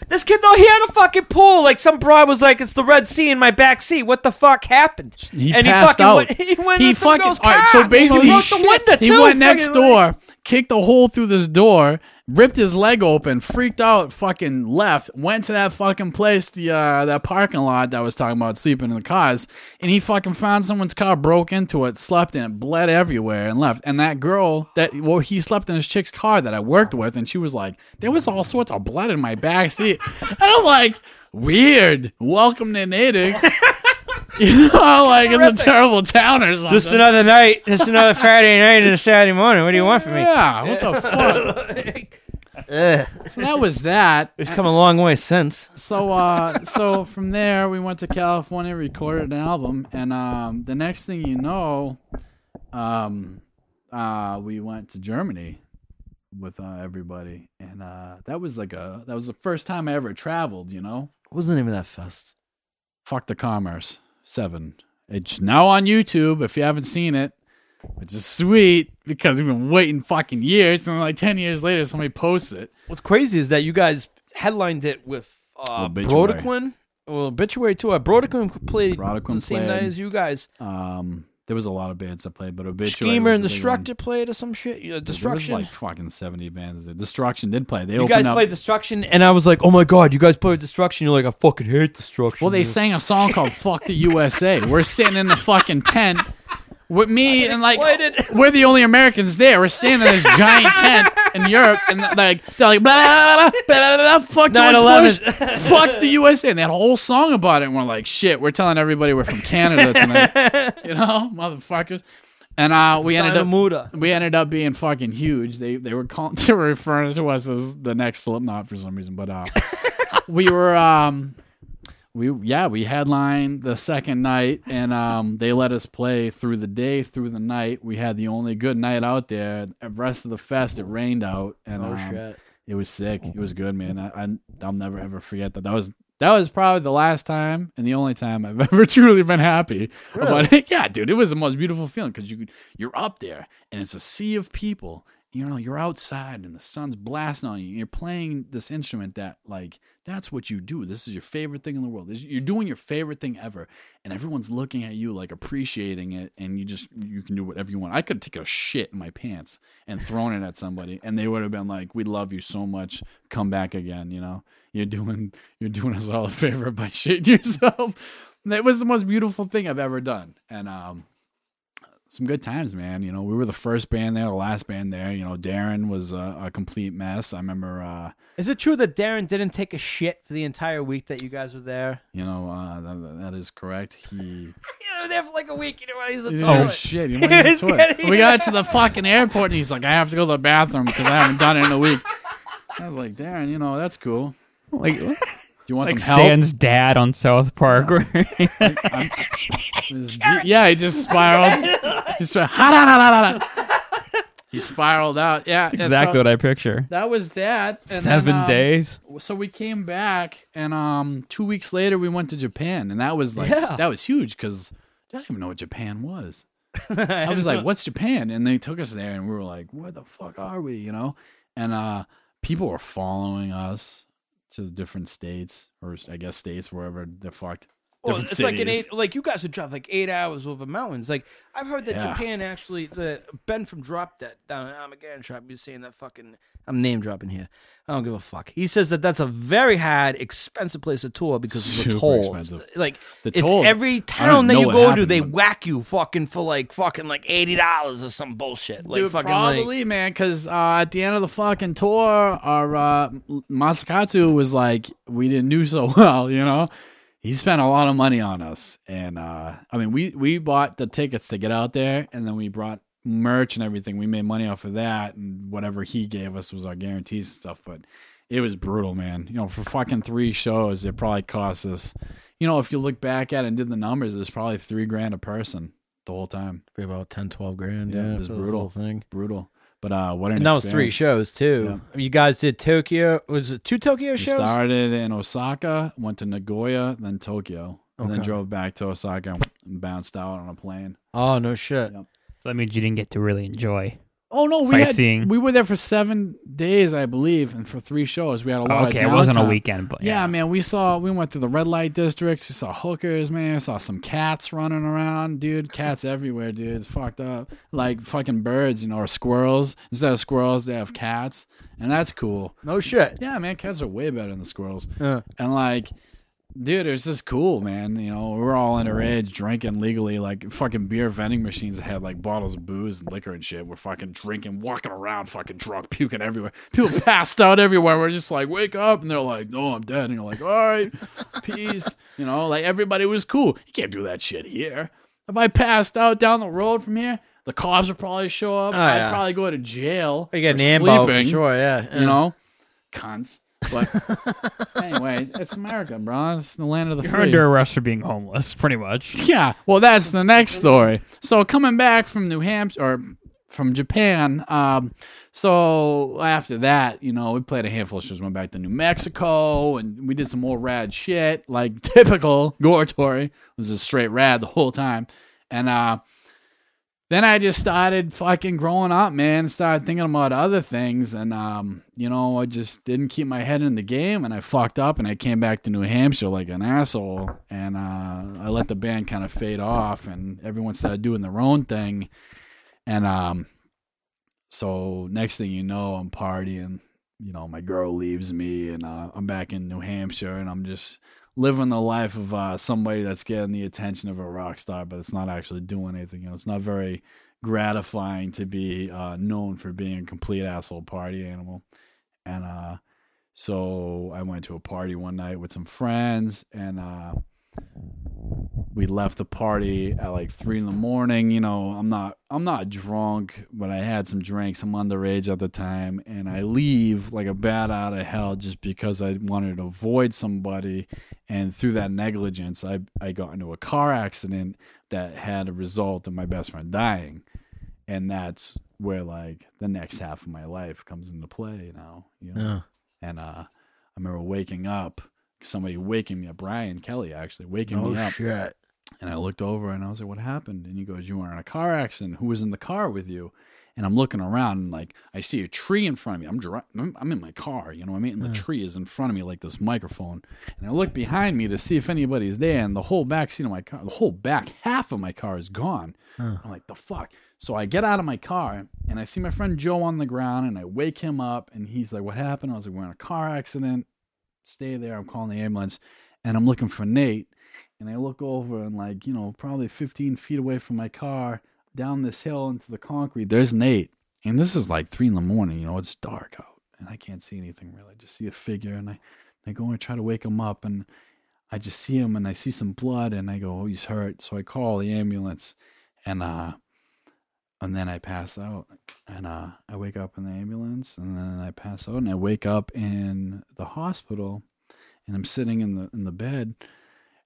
This kid though, he had a fucking pool. Like some broad was like, "It's the Red Sea in my back seat." What the fuck happened? He and passed he fucking out. Went, he went he in some fucking girl's all right, car. so basically he he, broke the window he too. went next fucking, like- door, kicked a hole through this door, ripped his leg open, freaked out, fucking left, went to that fucking place, the uh, that parking lot that I was talking about sleeping in the cars, and he fucking found someone's car, broke into it, slept in it, bled everywhere, and left. And that girl that well, he slept in his chick's car that I worked with, and she was like, there was all sorts of blood in my back seat, and I'm like. Weird. Welcome to Natick. you know, like it's a terrible town or something. Just another night. Just another Friday night and a Saturday morning. What do you want from me? Yeah, what the fuck? Ugh. So that was that. It's come a long way since. So uh so from there we went to California, recorded an album, and um the next thing you know, um uh we went to Germany with uh, everybody. And uh that was like a that was the first time I ever traveled, you know? What was the name of that fest? Fuck the Commerce. Seven. It's now on YouTube if you haven't seen it. Which is sweet because we've been waiting fucking years, and then like ten years later, somebody posts it. What's crazy is that you guys headlined it with uh, Obituary. Brodequin. Well, Obituary too. Uh, Brodequin played Brodequin the same played. night as you guys. Um, there was a lot of bands that played, but Obituary Schemer and Destructor played or some shit. Yeah, Destruction. was like fucking seventy bands. Destruction did play. They you guys up. played Destruction, and I was like, "Oh my god, you guys played Destruction!" You're like, "I fucking hate Destruction." well, they dude." sang a song called "Fuck the USA." We're sitting in the fucking tent with me and like we're the only Americans there. We're standing in this giant tent in Europe, and like they're like blah blah blah, blah, blah, blah, fuck George 9/11. Bush, fuck the USA, and they had a whole song about it. And we're like, shit, we're telling everybody we're from Canada tonight, you know, motherfuckers. And uh, we ended up Muda. we ended up being fucking huge. They they were calling they were referring to us as the next Slipknot for some reason, but uh, we were um we yeah we headlined the second night and um they let us play through the day through the night. We had the only good night out there. The rest of the fest it rained out and Oh um, shit. it was sick. It was good, man. I, I I'll never ever forget that. That was that was probably the last time and the only time I've ever truly been happy about it. Yeah, dude, it was the most beautiful feeling because you you're up there and it's a sea of people. You know, you're outside and the sun's blasting on you. And you're playing this instrument that like that's what you do. This is your favorite thing in the world. You're doing your favorite thing ever, and everyone's looking at you like appreciating it, and you just you can do whatever you want. I could take a shit in my pants and thrown it at somebody, and they would have been like, "We love you so much. Come back again." You know, you're doing you're doing us all a favor by shitting yourself. It was the most beautiful thing I've ever done, and um, some good times, man. You know, we were the first band there, the last band there. You know, Darren was a, a complete mess. I remember. uh Is it true that Darren didn't take a shit for the entire week that you guys were there? You know, uh, that, that is correct. He. You were there for like a week. You know, he's a Oh shit! He went He's into it. getting- We got to the fucking airport, and he's like, "I have to go to the bathroom because I haven't done it in a week." I was like, "Darren, you know that's cool. Like you want like some help?" Stan's dad on South Park. where- His D- yeah, he just spiraled. He, spir- he spiraled out. Yeah, and exactly so what I picture. that was that. And then, Seven um, days. so we came back and um two weeks later we went to Japan and that was like Yeah. that was huge because I didn't even know what Japan was. I was like, "What's Japan?" And they took us there and we were like, "Where the fuck are we?" You know, and uh people were following us to the different states or I guess states wherever the fuck Well, different it's like an eight. Like you guys would drive like eight hours over mountains. Like I've heard that Yeah. Japan actually. The Ben from Drop Dead down in Armageddon Trap. He was saying that fucking. I'm name dropping here. I don't give a fuck. He says that that's a very hard, expensive place to tour because of the Super tolls. expensive. Like The it's tolls, every town that you what go to, they but- whack you fucking for like fucking like eighty dollars or some bullshit. Like Dude, fucking like- probably, man, because uh, at the end of the fucking tour, our uh, Masakatsu was like, we didn't do so well, you know. He spent a lot of money on us, and uh, I mean, we we bought the tickets to get out there, and then we brought merch and everything. We made money off of that, and whatever he gave us was our guarantees and stuff. But it was brutal, man. You know, for fucking three shows, it probably cost us. You know, if you look back at it and did the numbers, it was probably three grand a person the whole time. Be about 10, 12 grand. Yeah, Yeah, it was brutal. thing. Brutal. But uh, what an And that was three shows too. You guys did Tokyo. Was it two Tokyo We shows? started in Osaka, went to Nagoya, then Tokyo, and then drove back to Osaka and bounced out on a plane. Oh no shit. Yeah. So that means you didn't get to really enjoy. Oh no, we Sightseeing. had we were there for seven days, I believe, and for three shows. We had a lot okay, of it wasn't a weekend, but Yeah, yeah, man, we saw we went to the red light districts. We saw hookers, man. Saw some cats running around, dude. Cats everywhere, dude. It's fucked up. Like fucking birds, you know, or squirrels. Instead of squirrels, they have cats, and that's cool. No shit. Yeah, man, cats are way better than the squirrels. Yeah. And like, dude, it was just cool, man. You know, we were all underage drinking legally, like fucking beer vending machines that had like bottles of booze and liquor and shit. We're fucking drinking, walking around, fucking drunk, puking everywhere. People passed out everywhere. We're just like, wake up. And they're like, no, I'm dead. And you're like, all right, peace. You know, like everybody was cool. You can't do that shit here. If I passed out down the road from here, the cops would probably show up. Oh, I'd yeah. probably go to jail. I get an ambo for sure. Yeah. you know, cunts. But anyway, it's America, bro. It's the land of the you're free. under arrest for being homeless, pretty much. Yeah, well, that's the next story. So coming back from New Hampshire or from Japan, um, so after that, you know, we played a handful of shows. Went back to New Mexico, and we did some more rad shit, like typical Goratory. was a straight rad the whole time, and uh, then I just started fucking growing up, man. Started thinking about other things, and um, you know, I just didn't keep my head in the game, and I fucked up, and I came back to New Hampshire like an asshole, and uh, I let the band kind of fade off, and everyone started doing their own thing, and um, so next thing you know, I'm partying. You know, my girl leaves me, and uh, I'm back in New Hampshire, and I'm just living the life of uh, somebody that's getting the attention of a rock star, but it's not actually doing anything. You know, it's not very gratifying to be uh, known for being a complete asshole party animal. And uh, so I went to a party one night with some friends, and uh, we left the party at like three in the morning. You know, I'm not I'm not drunk, but I had some drinks. I'm underage at the time, and I leave like a bat out of hell just because I wanted to avoid somebody. And through that negligence, I I got into a car accident that had a result of my best friend dying, and that's where like the next half of my life comes into play now. You know, Yeah. and uh, I remember waking up. Somebody waking me up, Brian Kelly actually waking Oh me up. shit. And I looked over and I was like, "What happened?" And he goes, "You were in a car accident. Who was in the car with you?" And I'm looking around and like I see a tree in front of me. I'm dri- I'm, I'm in my car, you know what I mean? And the tree is in front of me like this microphone. And I look behind me to see if anybody's there. And the whole back seat of my car, the whole back half of my car is gone. I'm like, "The fuck." So I get out of my car and I see my friend Joe on the ground and I wake him up and he's like, "What happened?" I was like, "We're in a car accident." Stay there. I'm calling the ambulance and I'm looking for Nate and I look over and like you know probably 15 feet away from my car down this hill into the concrete there's Nate and this is like three in the morning you know it's dark out and I can't see anything really I just see a figure and I I go and try to wake him up and I just see him and I see some blood and I go oh he's hurt so I call the ambulance and uh and then I pass out and uh I wake up in the ambulance and then I pass out and I wake up in the hospital and I'm sitting in the in the bed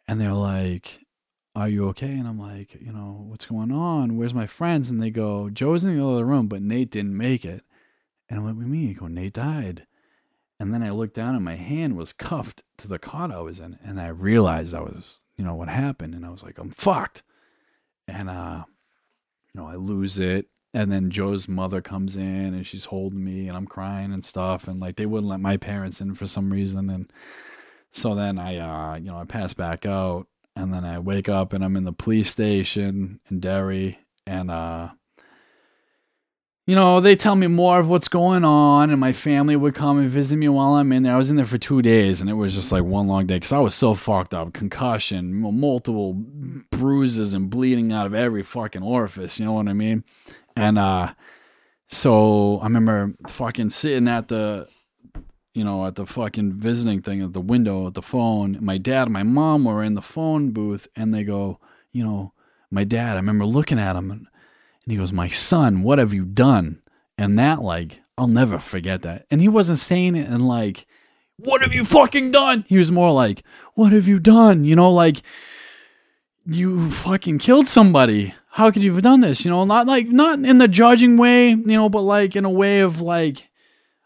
and they're like, "Are you okay?" And I'm like, "You know, what's going on? Where's my friends?" And they go, "Joe's in the other room, but Nate didn't make it." And I'm like, "What do you mean?" They go, "Nate died." And then I looked down and my hand was cuffed to the cot I was in, and I realized I was, you know, what happened, and I was like, "I'm fucked." And uh, you know, I lose it. And then Joe's mother comes in and she's holding me and I'm crying and stuff. And like they wouldn't let my parents in for some reason. And so then I, uh, you know, I pass back out and then I wake up and I'm in the police station in Derry, and uh, you know they tell me more of what's going on, and my family would come and visit me while I'm in there. I was in there for two days, and it was just like one long day because I was so fucked up, concussion, multiple bruises and bleeding out of every fucking orifice. You know what I mean? And uh, so I remember fucking sitting at the you know, at the fucking visiting thing at the window at the phone. My dad and my mom were in the phone booth and they go, you know, my dad, I remember looking at him and, and he goes, My son, what have you done? And that, like, I'll never forget that. And he wasn't saying it and like, what have you fucking done? He was more like, what have you done? You know, like, you fucking killed somebody. How could you have done this? You know, not like, not in the judging way, you know, but like in a way of like,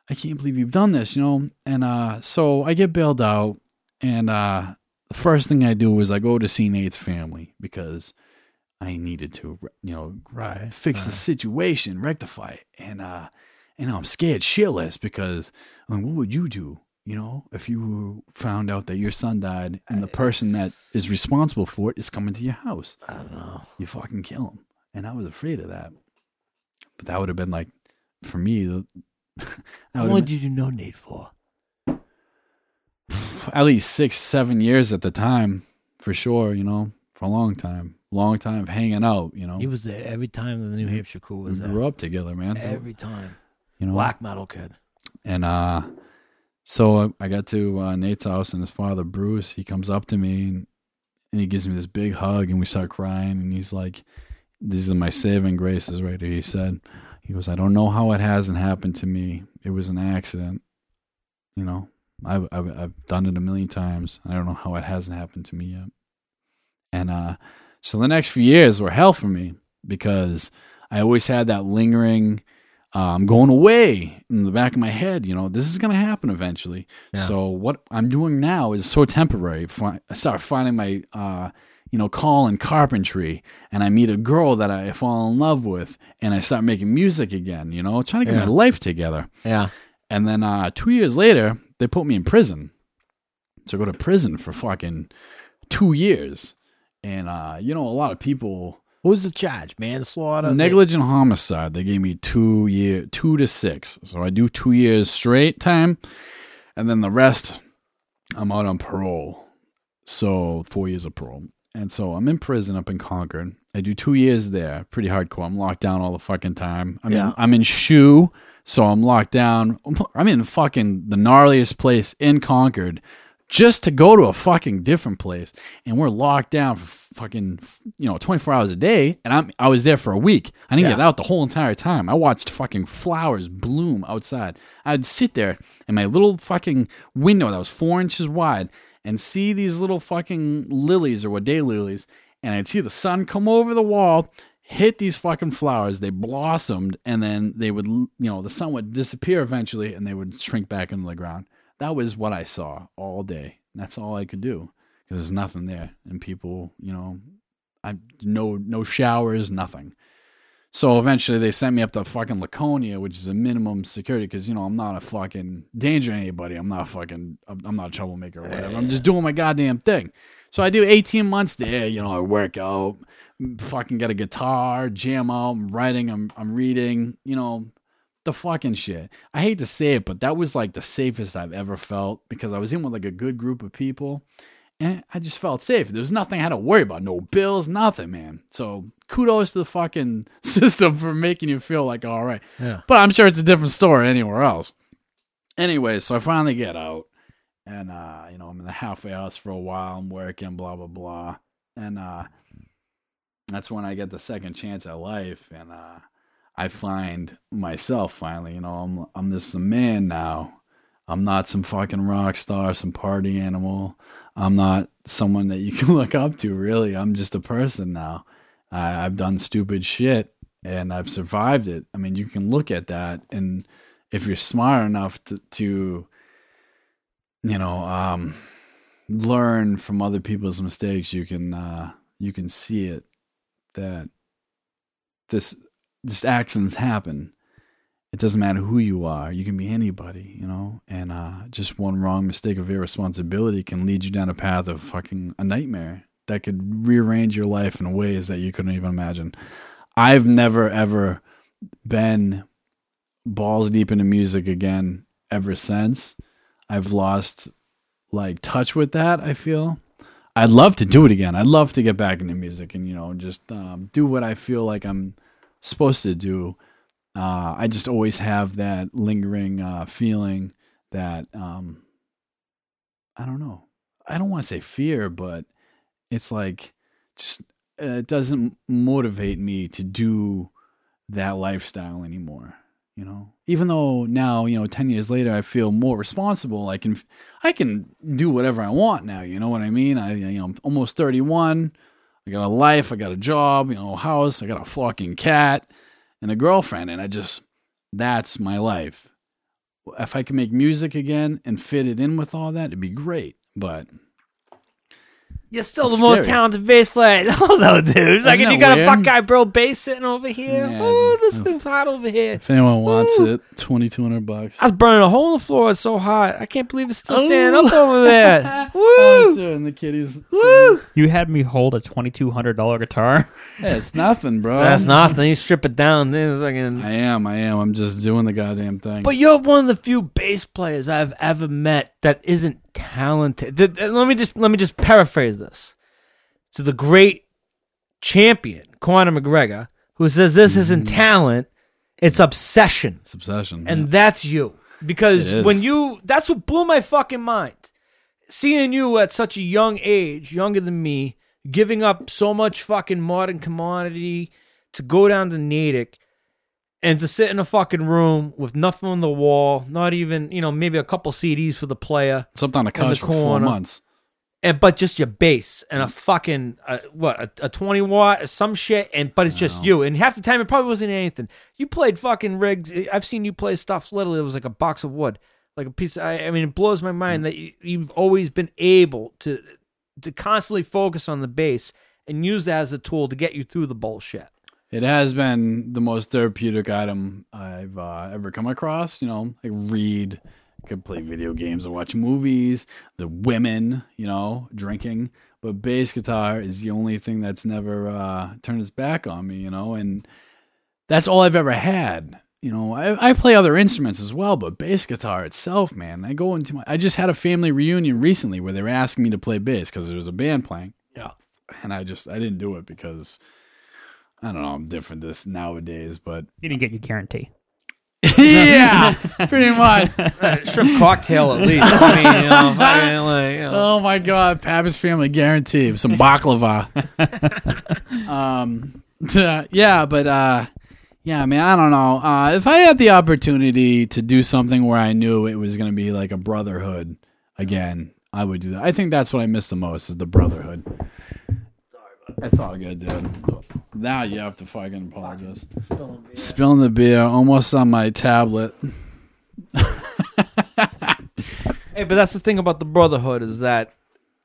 I can't believe you've done this, you know? And uh, so I get bailed out, and uh, the first thing I do is I go to see Nate's family because I needed to, you know, Right. fix the situation, rectify it. And, uh, and I'm scared shitless because, I mean, what would you do, you know, if you found out that your son died and the person that is responsible for it is coming to your house? I don't know. You fucking kill him. And I was afraid of that. But that would have been like, for me, How would long did you know Nate for? at least six, seven years at the time, for sure. You know, for a long time, long time of hanging out. You know, He was there every time the New Hampshire crew we was there. grew up together, man. Every time. you know, Black metal kid. and uh, so I got to uh, Nate's house, and his father Bruce, he comes up to me and, and he gives me this big hug, and we start crying, and he's like, "These are my saving graces, right here." He said, "He goes, I don't know how it hasn't happened to me. It was an accident, you know." I've, I've I've done it a million times. I don't know how it hasn't happened to me yet. And uh, so the next few years were hell for me because I always had that lingering, I'm going away in the back of my head. You know, this is going to happen eventually. Yeah. So what I'm doing now is so temporary. I start finding my, uh, you know, call in carpentry, and I meet a girl that I fall in love with, and I start making music again. You know, trying to get Yeah. my life together. Yeah. And then uh, two years later, they put me in prison. So I go to prison for fucking two years. And, uh, you know, a lot of people, What was the charge? Manslaughter? negligent homicide, they gave me two year, two to six. So I do two years straight time. And then the rest, I'm out on parole. So four years of parole. And so I'm in prison up in Concord. I do two years there. Pretty hardcore. I'm locked down all the fucking time. I'm Yeah. in, I'm in shoe, so I'm locked down. I'm in fucking the gnarliest place in Concord, just to go to a fucking different place, and we're locked down for fucking you know 24 hours a day. And I'm I was there for a week. I didn't Yeah. get out the whole entire time. I watched fucking flowers bloom outside. I'd sit there in my little fucking window that was four inches wide and see these little fucking lilies or what day lilies, and I'd see the sun come over the wall, hit these fucking flowers. They blossomed, and then they would, you know, the sun would disappear eventually, and they would shrink back into the ground. That was what I saw all day. That's all I could do because there's nothing there, and people, you know, I no no showers, nothing. So eventually they sent me up to fucking Laconia, which is a minimum security because you know I'm not a fucking danger to anybody. I'm not fucking I'm I'm not a troublemaker or whatever. I'm just doing my goddamn thing. So I do 18 months there. You know I work out, fucking get a guitar, jam out, I'm writing, I'm I'm reading. You know the fucking shit. I hate to say it, but that was like the safest I've ever felt because I was in with like a good group of people and I just felt safe. There was nothing I had to worry about. No bills, nothing, man. So kudos to the fucking system for making you feel like all right. Yeah. But I'm sure it's a different story anywhere else. Anyway, so I finally get out. And uh, you know, I'm in the halfway house for a while, I'm working, blah blah blah. And uh that's when I get the second chance at life and uh I find myself finally, you know, I'm I'm just a man now. I'm not some fucking rock star, some party animal. I'm not someone that you can look up to, really. I'm just a person now. I, I've done stupid shit and I've survived it. I mean, you can look at that, and if you're smart enough to, to you know, um, learn from other people's mistakes, you can uh, you can see it that this this accidents happen. It doesn't matter who you are. You can be anybody, you know. And uh, just one wrong mistake of irresponsibility can lead you down a path of fucking a nightmare, that could rearrange your life in ways that you couldn't even imagine. I've never ever been balls deep into music again ever since. I've lost like touch with that, I feel. I'd love to do it again. I'd love to get back into music and you know just um, do what I feel like I'm supposed to do. Uh, I just always have that lingering uh, feeling that um, I don't know. I don't want to say fear, but it's like just uh, it doesn't motivate me to do that lifestyle anymore. You know, even though now you know, ten years later, I feel more responsible. I can, I can do whatever I want now. You know what I mean? I, you know, I'm almost thirty-one. I got a life. I got a job. You know, house. I got a fucking cat and a girlfriend, and I just that's my life. If I can make music again and fit it in with all that, it'd be great. But You're still It's the most scary. talented bass player. No, no, dude. Like, Isn't you got weird? a Buckeye Bro bass sitting over here. Yeah, oh, this dude. thing's hot over here. if anyone wants Woo. it, twenty two hundred bucks. I was burning a hole in the floor. It's so hot. I can't believe it's still Oh. standing up over there. Oh, Woo! too, and the kitties. Woo! You had me hold a twenty two hundred dollar guitar. Hey, it's nothing, bro. That's nothing. You strip it down. Then fucking. I am. I am. I'm just doing the goddamn thing. But you're one of the few bass players I've ever met that isn't talented. Let me just let me just paraphrase this to the great champion Conor McGregor, who says this isn't mm-hmm. talent, it's obsession, it's obsession. and that's you. Because when you, that's what blew my fucking mind. Seeing you at such a young age, younger than me, giving up so much fucking modern commodity to go down to Natick and to sit in a fucking room with nothing on the wall, not even, you know, maybe a couple CDs for the player, on a in the couch for four months. and but just your bass and a fucking uh, what a, a 20 watt or some shit and but it's just you. And half the time it probably wasn't anything. You played fucking rigs. I've seen you play stuff literally it was like a box of wood like a piece of, I, I mean it blows my mind that you, you've always been able to to constantly focus on the bass and use that as a tool to get you through the bullshit It has been the most therapeutic item I've uh, ever come across. You know, I read, I could play video games or watch movies. The women, you know, drinking. But bass guitar is the only thing that's never uh, turned its back on me. You know, and that's all I've ever had. You know, I, I play other instruments as well, but bass guitar itself, man, I go into my. I just had a family reunion recently where they were asking me to play bass because there was a band playing. Yeah. and I just I didn't do it because I don't know I'm different this nowadays, but You didn't get your guarantee. yeah, pretty much. shrimp cocktail at least i mean you know, fucking, like, you know. Oh my god, Pappas family guarantee some baklava. um, t- yeah, but uh, yeah, man, I don't know. Uh, if I had the opportunity to do something where I knew it was going to be like a brotherhood again, I would do that. I think that's what I miss the most is the brotherhood. That's all good, dude. Now you have to fucking apologize. Spilling the beer almost on my tablet. Hey, but that's the thing about the brotherhood is that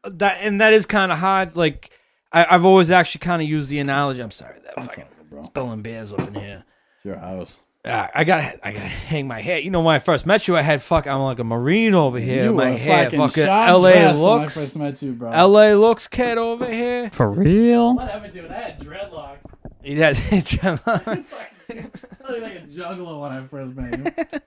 that and that is kind of hard. Like I, I've always actually kind of used the analogy. I'm sorry that fucking spilling beers up in here. It's your house. Ah, I got I got to hang my hair. You know, when I first met you, I had fuck. I'm like a marine over here. You my were hair, fucking fucking shot L.A. dressed when I looks, first met you, bro. L.A. looks kid over here. For real? Whatever, dude. I had dreadlocks. Yeah, I looked like a juggler when I first met you.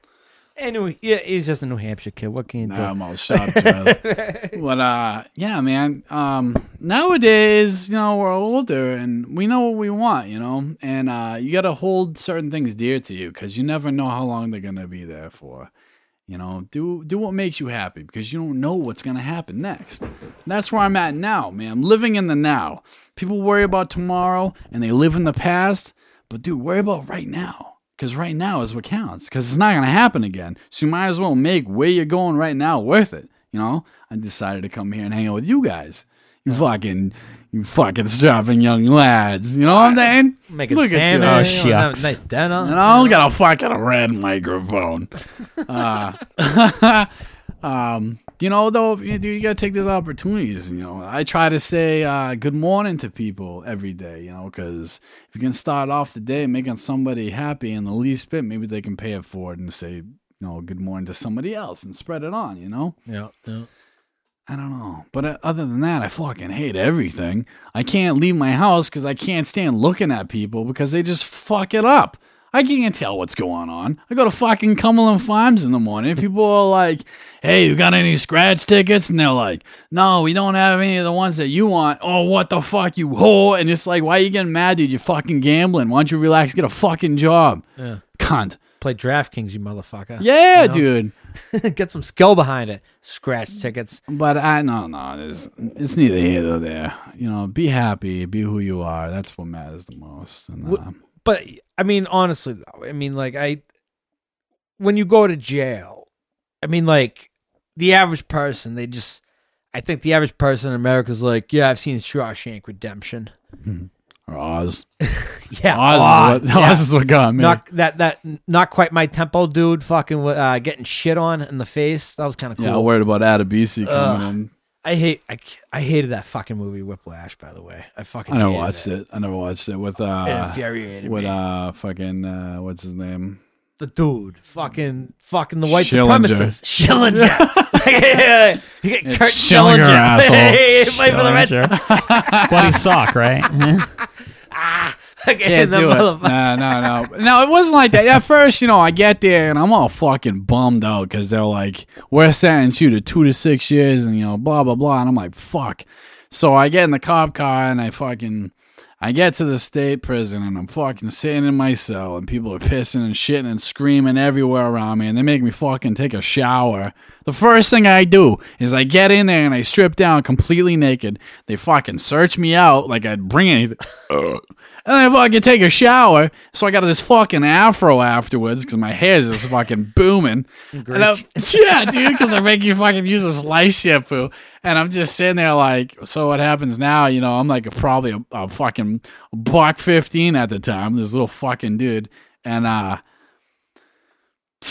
Anyway, yeah, he's just a New Hampshire kid. What can you do? I'm all shot dressed. but uh, yeah, man. Um, nowadays, you know, we're older and we know what we want, you know, and uh, you got to hold certain things dear to you because you never know how long they're gonna be there for. You know, do do what makes you happy because you don't know what's gonna happen next. That's where I'm at now, man. I'm living in the now. People worry about tomorrow and they live in the past, but dude, worry about right now. Because right now is what counts. Because it's not gonna happen again. So you might as well make where you're going right now worth it. You know? I decided to come here and hang out with you guys. You fucking you fucking strapping young lads. You know what I'm saying? Making Look at you. salmon. Oh, you know, shucks. Nice dinner. And I got a fucking red microphone. uh, um, you know, though, you, you gotta take these opportunities. You know, I try to say uh, good morning to people every day. You know, because if you can start off the day making somebody happy in the least bit, maybe they can pay it forward and say, you know, good morning to somebody else and spread it on. You know, Yeah, yeah. I don't know. But uh, other than that, I fucking hate everything. I can't leave my house because I can't stand looking at people because they just fuck it up. I can't tell what's going on. I go to fucking Cumberland Farms in the morning. People are like, hey, you got any scratch tickets? And they're like, no, we don't have any of the ones that you want. Oh, what the fuck, you whore. And it's like, why are you getting mad, dude? You're fucking gambling. Why don't you relax? Get a fucking job. Yeah. Cunt. Play DraftKings, you motherfucker. Yeah, You know? dude. Get some skill behind it. Scratch tickets. But I no no, there's it's neither here nor there. You know, be happy, be who you are. That's what matters the most. And uh, But I mean, honestly, though, I mean, like I, when you go to jail, I mean, like the average person, they just, I think the average person in America is like, yeah, I've seen Shawshank Redemption. or Oz. Yeah, Oz, Oz, is what yeah. Oz is what got me. not that that not quite my tempo, dude. Fucking uh, getting shit on in the face. That was kind of cool. yeah, I'm worried about Adebisi coming Ugh. in. I hate I, I hated that fucking movie Whiplash. By the way, I fucking I never hated watched it. I never watched it with It uh infuriated with me. uh fucking uh what's his name? the dude, fucking, fucking the white Schillinger. supremacist, Schillinger. you get It's Kurt Schillinger, Schillinger, asshole. Hey, play for the Red Sure. Sox. Bloody sock, right? Can't Again, the do it. motherfucker- No, no, no. No, it wasn't like that. At first, you know, I get there and I'm all fucking bummed out because they're like, we're sentencing you to two to six years and, you know, blah, blah, blah. And I'm like, fuck. So I get in the cop car and I fucking, I get to the state prison and I'm fucking sitting in my cell and people are pissing and shitting and screaming everywhere around me and they make me fucking take a shower. The first thing I do is I get in there and I strip down completely naked. They fucking search me out like I'd bring anything. And then I fucking take a shower. So I got this fucking afro afterwards because my hair is just fucking booming. And I'm, yeah, dude, because I make you fucking use this lice shampoo. And I'm just sitting there like, so what happens now? You know, I'm like a, probably a, a fucking buck 15 at the time, this little fucking dude. And, uh,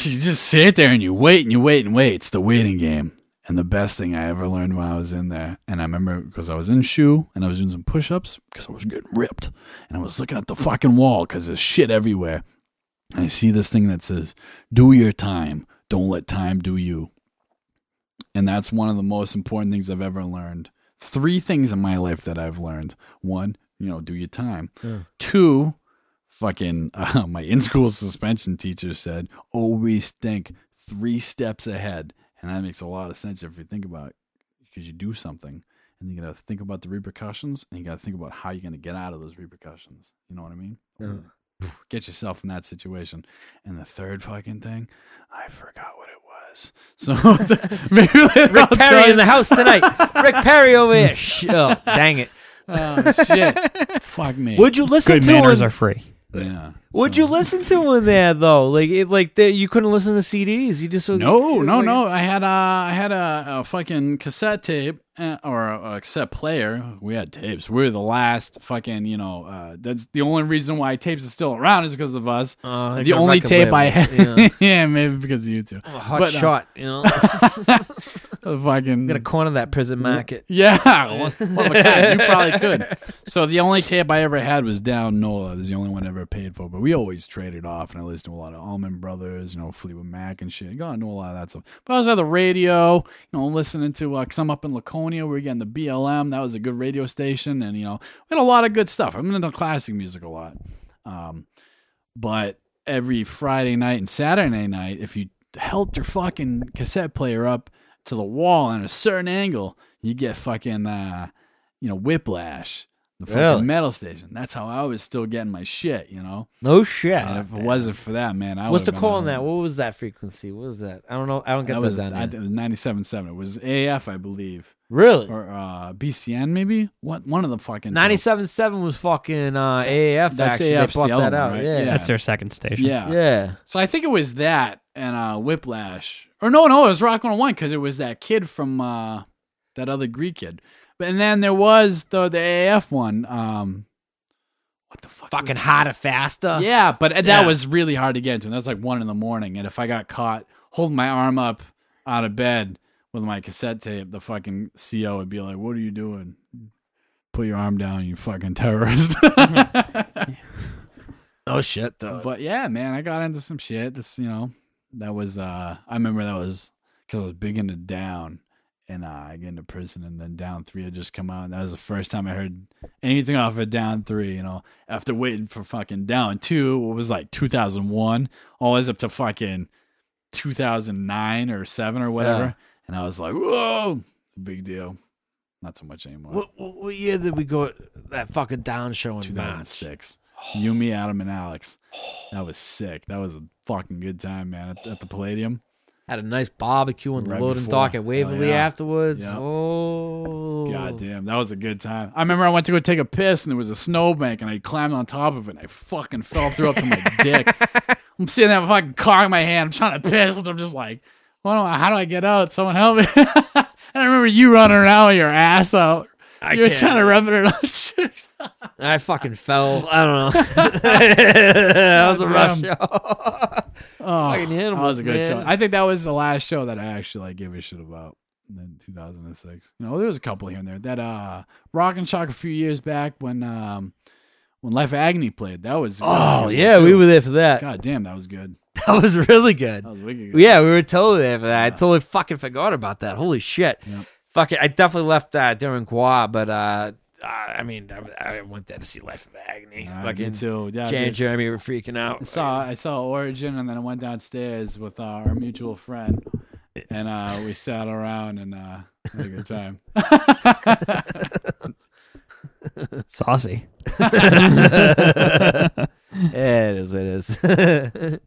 you just sit there and you wait and you wait and wait. It's the waiting game. And the best thing I ever learned when I was in there, and I remember because I was in shoe and I was doing some push ups because I was getting ripped. And I was looking at the fucking wall because there's shit everywhere. And I see this thing that says, Do your time. Don't let time do you. And that's one of the most important things I've ever learned. Three things in my life that I've learned. One, you know, do your time. Yeah. Two, fucking uh, my in school suspension teacher said, always think three steps ahead. And that makes a lot of sense if you think about it, because you do something and you got to think about the repercussions and you got to think about how you're going to get out of those repercussions. You know what I mean? Get yourself in that situation. And the third fucking thing, I forgot what it was. So maybe Rick I'll Perry in the house tonight. Rick Perry over here. Sh- oh, dang it. Oh shit! Fuck me. Would you listen Good to manners him? are free. Yeah. Would so- you listen to him there though? Like, it, like the, you couldn't listen to CDs. You just No, no, like- no. I had a, I had a, a fucking cassette tape uh, or a, a cassette player. We had tapes. We were the last fucking, you know. Uh, that's the only reason why tapes are still around is because of us. Uh, the only record tape I label. had, Yeah. yeah. maybe because of you two. A hot But, uh, shot. You know, The fucking I'm gonna corner that prison market. Yeah, one, one of a kind. You probably could. So the only tape I ever had was Down Nola. It was the only one I ever paid for. But we always traded off, and I listened to a lot of Allman Brothers, you know, Fleetwood Mac and shit. Got know a lot of that stuff. But I was at the radio, you know, listening to. Uh, Cause I'm up in Laconia. We were getting the BLM. That was a good radio station, and you know, we had a lot of good stuff. I'm into classic music a lot. Um, but every Friday night and Saturday night, if you held your fucking cassette player up to the wall at a certain angle, you get fucking uh, you know, whiplash. The fucking Really? metal station. That's how I was still getting my shit, you know. No shit. and if it wasn't for that, man, I What's the call on that? What was that frequency? What was that? I don't know. I don't get that that, was down I, there. it was 97.7. It was AF, I believe, Really? or uh, BCN maybe. What one of the fucking two. Ninety-seven seven was fucking uh, AAF. That's actually, AF's they plucked the that one, out. right? Yeah. Yeah. That's their second station. Yeah, yeah. So I think it was that and uh, Whiplash. Or no, no, it was Rock 101 because it was that kid from uh, that other Greek kid. And then there was the the AAF one. Um, what the fuck? Fucking harder, faster. Yeah, but that Yeah. was really hard to get into. And that was like one in the morning. And if I got caught holding my arm up out of bed with my cassette tape, the fucking CO would be like, "What are you doing? Put your arm down, you fucking terrorist." Oh shit, though. but yeah, man, I got into some shit. This, you know, that was uh I remember that was because I was big into down, and uh, I get into prison, and then Down Three had just come out. And that was the first time I heard anything off of Down Three. You know, after waiting for fucking Down Two, what was like 2001, always up to fucking 2009 or seven or whatever, Yeah. and I was like, whoa, big deal. Not so much anymore. What, what, year did we go that fucking down show in March? 2006. You, me, Adam, and Alex. That was sick. That was a fucking good time, man. At, at the Palladium. Had a nice barbecue on the Right loading dock at Hell Waverly yeah. afterwards. Yep. Oh, God damn, that was a good time. I remember I went to go take a piss and there was a snowbank and I climbed on top of it and I fucking fell through up to my dick. I'm sitting there with a fucking car in my hand. I'm trying to piss and I'm just like, well, how do I get out? Someone help me. and I remember you running around with your ass out. I you were can't. trying to rub it on chicks. I fucking fell. I don't know. that was a rough show. Oh, Fucking that animals, was a good man. show. I think that was the last show that I actually like gave a shit about. In 2006, you know, there was a couple here and there. That uh, Rock and Shock a few years back when um, when Life of Agony played. That was oh yeah, too. we were there for that. God damn, that was good. That was really good. That was wicked. Good. Yeah, we were totally there for that. I Yeah. totally fucking forgot about that. Holy shit. Yep. Fuck it. I definitely left uh, during Gwar, but uh, uh, I mean, I, I went there to see Life of Agony. Uh, me fucking too. Yeah, Jay and. Jeremy were freaking out. I saw I saw Origin and then I went downstairs with uh, our mutual friend and uh, we sat around and uh, had a good time. Saucy. it is. It is.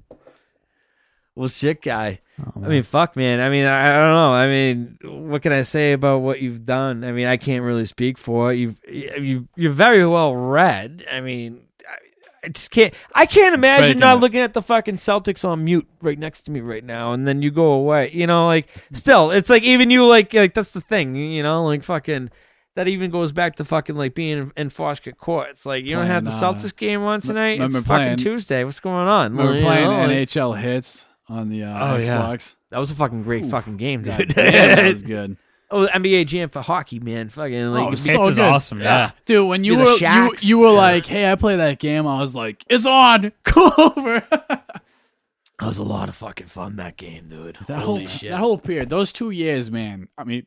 well, shit, guy. Oh, I mean, fuck, man. I mean, I, I don't know. I mean, what can I say about what you've done? I mean, I can't really speak for it. You've you you're very well read. I mean, I, I just can't. I can't imagine not it. looking at the fucking Celtics on mute right next to me right now, and then you go away. You know, like still, it's like even you like like that's the thing. You know, like fucking. That even goes back to fucking like being in, Foskett Court. It's like you don't have the Playing, uh, Celtics game on tonight. It's remember fucking playing- Tuesday. What's going on? We're Well, playing know, like- NHL Hitz on the uh, Oh, yeah. That was a fucking great Oof. fucking game, God dude. damn, that was good. oh, NBA Jam for hockey, man. Fucking like, Oh, it's so good. awesome. Yeah. Dude, when you Dude, the were you, you were Yeah. like, "Hey, I play that game," I was like, "It's on, come over." that was a lot of fucking fun that game, dude. That Holy whole shit. that whole period, those two years, man. I mean,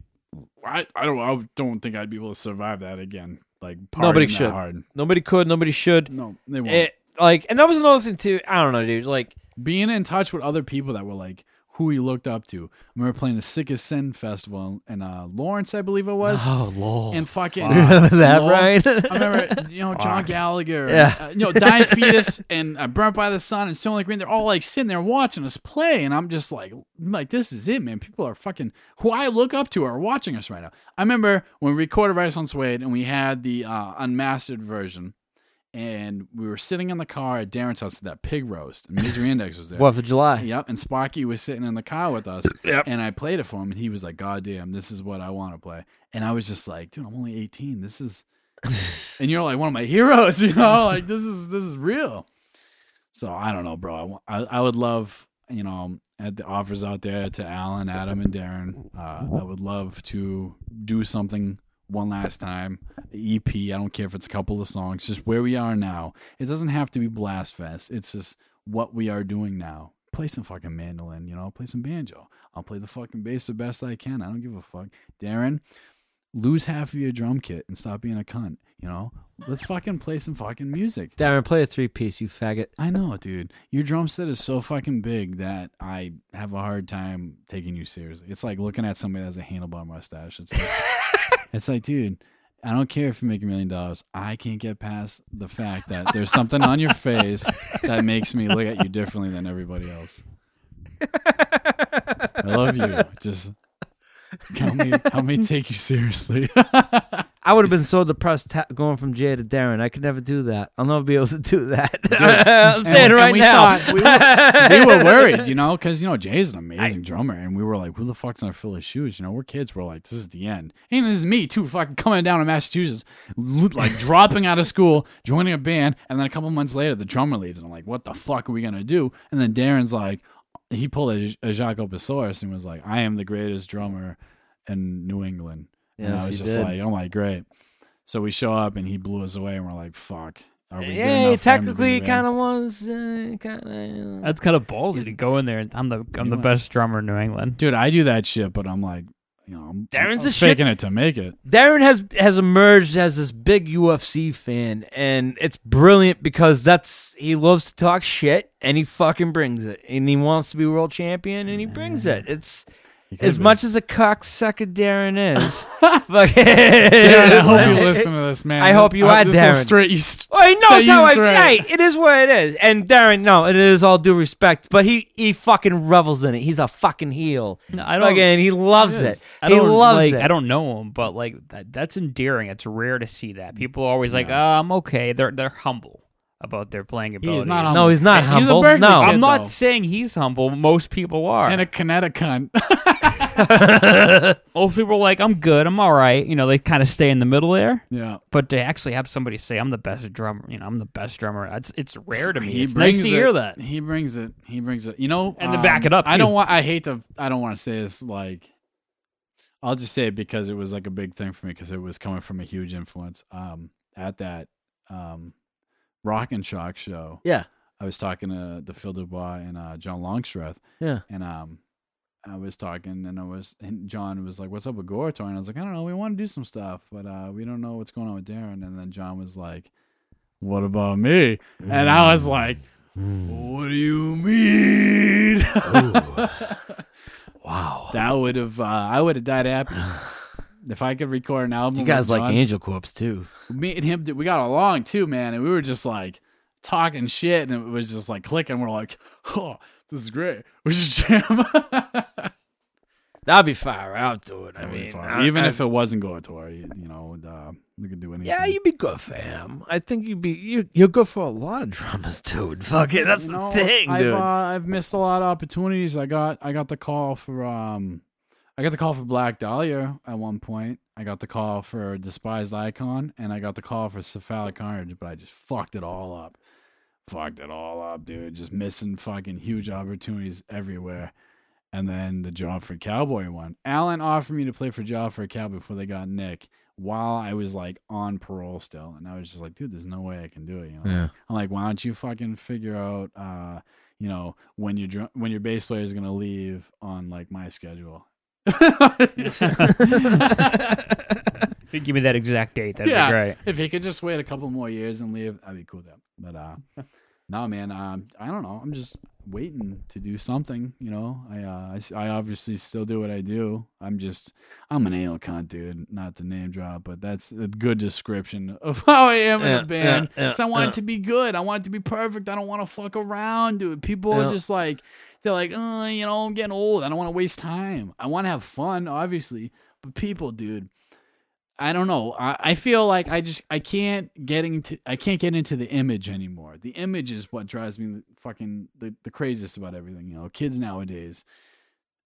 I I don't I don't think I'd be able to survive that again. Like Nobody partying that should. Hard. nobody could, nobody should. No, they won't. It, like, and that was another thing too. I don't know, dude. Like, Being in touch with other people that were like who we looked up to. I remember playing the Sickest Sin festival in uh, Lawrence, I believe it was, oh lord, and fucking remember that, Lowell- right? I remember, you know, John. Gallagher, Yeah. uh, you know, Dying Fetus and uh, Burnt by the Sun and Stone Lake Green. They're all like sitting there watching us play, and I'm just like, I'm like, this is it, man. People are fucking who I look up to are watching us right now. I remember when we recorded Rice on Suede and we had the uh, unmastered version, and we were sitting in the car at Darren's house at that pig roast, and Misery Index was there. Fourth of July. Yep, and Sparky was sitting in the car with us, Yep. and I played it for him, and he was like, "God damn, this is what I want to play." And I was just like, "Dude, I'm only 18. This is," and you're like one of my heroes, you know, like this is this is real. So I don't know, bro. I, I, I would love, you know, at the offers out there to Alan, Adam, and Darren. Uh, I would love to do something one last time. EP. I don't care if it's a couple of songs. Just where we are now. It doesn't have to be Blast Fest. It's just what we are doing now. Play some fucking mandolin, you know. Play some banjo. I'll play the fucking bass the best I can. I don't give a fuck. Darren, lose half of your drum kit and stop being a cunt. You know. Let's fucking play some fucking music. Darren, play a three piece, you faggot. I know, dude. Your drum set is so fucking big that I have a hard time taking you seriously. It's like looking at somebody that has a handlebar mustache. It's like, it's like, dude, I don't care if you make a million dollars. I can't get past the fact that there's something on your face that makes me look at you differently than everybody else. I love you. Just help me, help me take you seriously. I would have been so depressed ta- going from Jay to Darren. I could never do that. I'll never be able to do that. I'm saying And- it and right we now. thought- we, were, we were worried, you know, because you know Jay's an amazing drummer, and we were like, "Who the fuck's gonna fill his shoes?" You know, we're kids. We're like, "This is the end." And this is me too, fucking coming down to Massachusetts, like dropping out of school, joining a band, and then a couple months later, the drummer leaves, and I'm like, "What the fuck are we gonna do?" And then Darren's like, he pulled a, a Jacques Opasaurus and was like, "I am the greatest drummer in New England." And Yes, I was just did. like, "Oh my, great." So we show up, and he blew us away, and we're like, "Fuck." Are we good Yeah, enough for him to be technically, in kind of was uh, kind of. That's kind of ballsy to go in there. and I'm the I'm the You best drummer in New England. Dude, I do that shit, but I'm like, you know, I'm, Darren's I'm a shit- faking it to make it. Darren has has emerged as this big UFC fan, and it's brilliant because that's he loves to talk shit, and he fucking brings it, and he wants to be world champion, and he brings it. It's He could as be. much as a cocksucker Darren is. Darren, I hope you listen to this, man. I hope you are, this will Darren. Straight you. St- Well, he knows Set you how I. straight. Hey, it is what it is. And Darren, no, it is all due respect, but he he fucking revels in it. He's a fucking heel. No, I don't. Again, he loves He it. is. I he loves like. it. I don't know him, but like that, that's endearing. It's rare to see that. People are always like, "Oh, I'm okay." They're they're humble about their playing abilities. not No, he's not He's a humble. Berklee no, kid. I'm not though. saying he's humble. Most people are. and a Connecticut. Most people are like, "I'm good. I'm all right." You know, they kind of stay in the middle there. yeah. But to actually have somebody say, "I'm the best drummer," you know, I'm the best drummer. It's it's rare to me. He it's nice to it. hear that. He brings it. He brings it. You know, And to back it up, I don't want. I hate to. I don't want to say this. Like, I'll just say it because it was like a big thing for me because it was coming from a huge influence. Um, at that um, Rock and Shock show, Yeah. I was talking to the Phil Dubois and uh, John Longstreth. Yeah. and um. I was talking, and I was, and John was like, "What's up with Goratory?" And I was like, "I don't know. We want to do some stuff, but uh, we don't know what's going on with Darren." And then John was like, "What about me?" And I was like, "What do you mean?" Wow. that would have, uh, I would have died happy if I could record an album. You guys like John. Angel Corpse too. Me and him, we got along too, man, and we were just like talking shit, and it was just like clicking. We're like, "Oh, this is great. We should jam." That'd be fire out, dude. I That'd be mean. I- even I- if it wasn't Goratory, you, you know, uh, we could do anything. yeah, you'd be good for him. I think you'd be you. You're good for a lot of drummers, dude. Fuck it, that's You the know, thing, I've, dude. uh, I've missed a lot of opportunities. I got I got the call for um I got the call for Black Dahlia at one point. I got the call for Despised Icon and I got the call for Cephalic Carnage, but I just fucked it all up. Fucked it all up, dude. Just missing fucking huge opportunities everywhere. And then the Job for a Cowboy one. Alan offered me to play for job Joffrey Cowboy before they got Nick while I was like on parole still. And I was just like, dude, there's no way I can do it. You know? Yeah. I'm like, why don't you fucking figure out, uh, you know, when your dr- when your bass player is gonna leave on like my schedule. If you give me that exact date, that'd yeah, be great. if he could just wait a couple more years and leave, that'd be cool. Though. But uh, no, man, um, I don't know. I'm just waiting to do something. You know, I uh, I obviously still do what I do. I'm just I'm an anal cunt, dude. Not to name drop, but that's a good description of how I am in Yeah, a band. yeah, yeah, 'Cause I want yeah. it to be good. I want it to be perfect. I don't want to fuck around, dude. People Yeah. are just like they're like, oh, you know, I'm getting old. I don't want to waste time. I want to have fun, obviously, but people, dude. I don't know. I, I feel like I just I can't get into I can't get into the image anymore. The image is what drives me fucking the, the craziest about everything. You know, kids nowadays,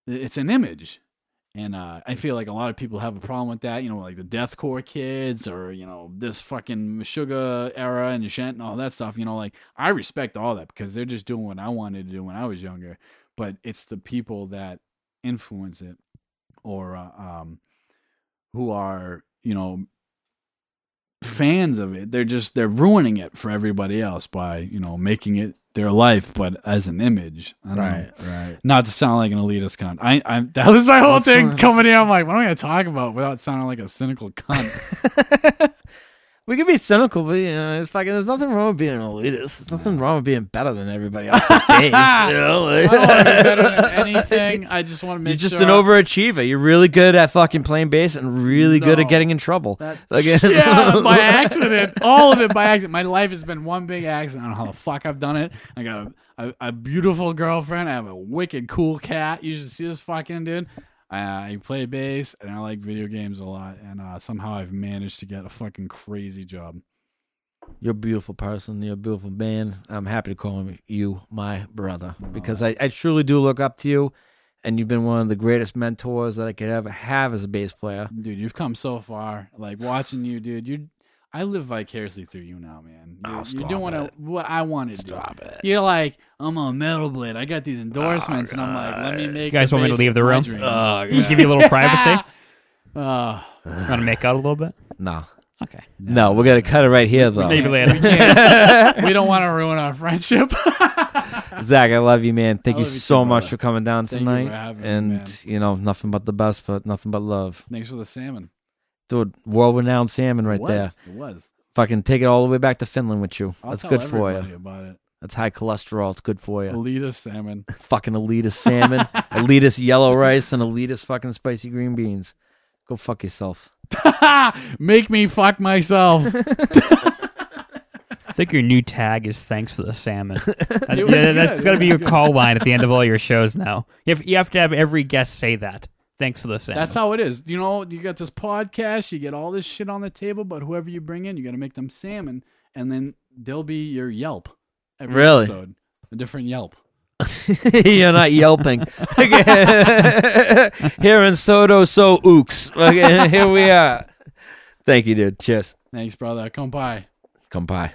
it's an image, and uh, I feel like a lot of people have a problem with that. You know, like the deathcore kids, or you know, this fucking Sumerian and djent and all that stuff. You know, like I respect all that because they're just doing what I wanted to do when I was younger. But it's the people that influence it, or uh, um, who are you know fans of it they're just they're ruining it for everybody else by you know making it their life but as an image right know. right. not to sound like an elitist cunt i i that was my whole That's thing fine. coming in i'm like what am i gonna talk about without sounding like a cynical cunt We could be cynical, but you know, it's fucking. There's nothing wrong with being an elitist. There's nothing wrong with being better than everybody else. at base, you know? i don't want to be better than anything i just want to make sure. You're just sure an overachiever. You're really good at fucking playing bass and really good at No. getting in trouble. That- Like- yeah, by accident. All of it by accident. My life has been one big accident. I don't know how the fuck I've done it. I got a, a, a beautiful girlfriend. I have a wicked cool cat. You should see this fucking dude. I, I play bass and I like video games a lot. And uh, somehow I've managed to get a fucking crazy job. You're a beautiful person. You're a beautiful man. I'm happy to call you my brother because I, I truly do look up to you, and you've been one of the greatest mentors that I could ever have as a bass player. Dude, you've come so far. Like watching you, dude. You, I live vicariously through you now, man. You're, Oh, you're stop doing it. what I wanted to do. It. You're like, I'm a Metal Blade. I got these endorsements, and I'm like, let me make. You guys want me to leave the room? dreams. Oh, Just give you a little privacy. Uh, Want to make out a little bit? No, Okay. no, we're gonna cut it right here though. Maybe later. we don't want to ruin our friendship. Zach, I love you, man. Thank I you you so too, much brother. for coming down Thank you for tonight. having me, and man. you know, nothing but the best, but nothing but love. Thanks for the salmon. Dude, world renowned salmon right it was. there. It was. Fucking take it all the way back to Finland with you. I'll That's tell good for you. About it. That's high cholesterol. It's good for you. Elitist salmon. fucking elitist salmon, elitist yellow rice, and elitist fucking spicy green beans. Go fuck yourself. Make me fuck myself. I think your new tag is "Thanks for the salmon." That- It was yeah, that's going to be your call line at the end of all your shows now. You have, you have to have every guest say that. Thanks for the salmon. That's how it is. You know, you got this podcast, you get all this shit on the table, but whoever you bring in, you got to make them salmon, and then they'll be your Yelp. Every Really? Episode, a different Yelp. You're not yelping. Here in Soto, so ooks. Okay, here we are. Thank you, dude. Cheers. Thanks, brother. Come by. Come by.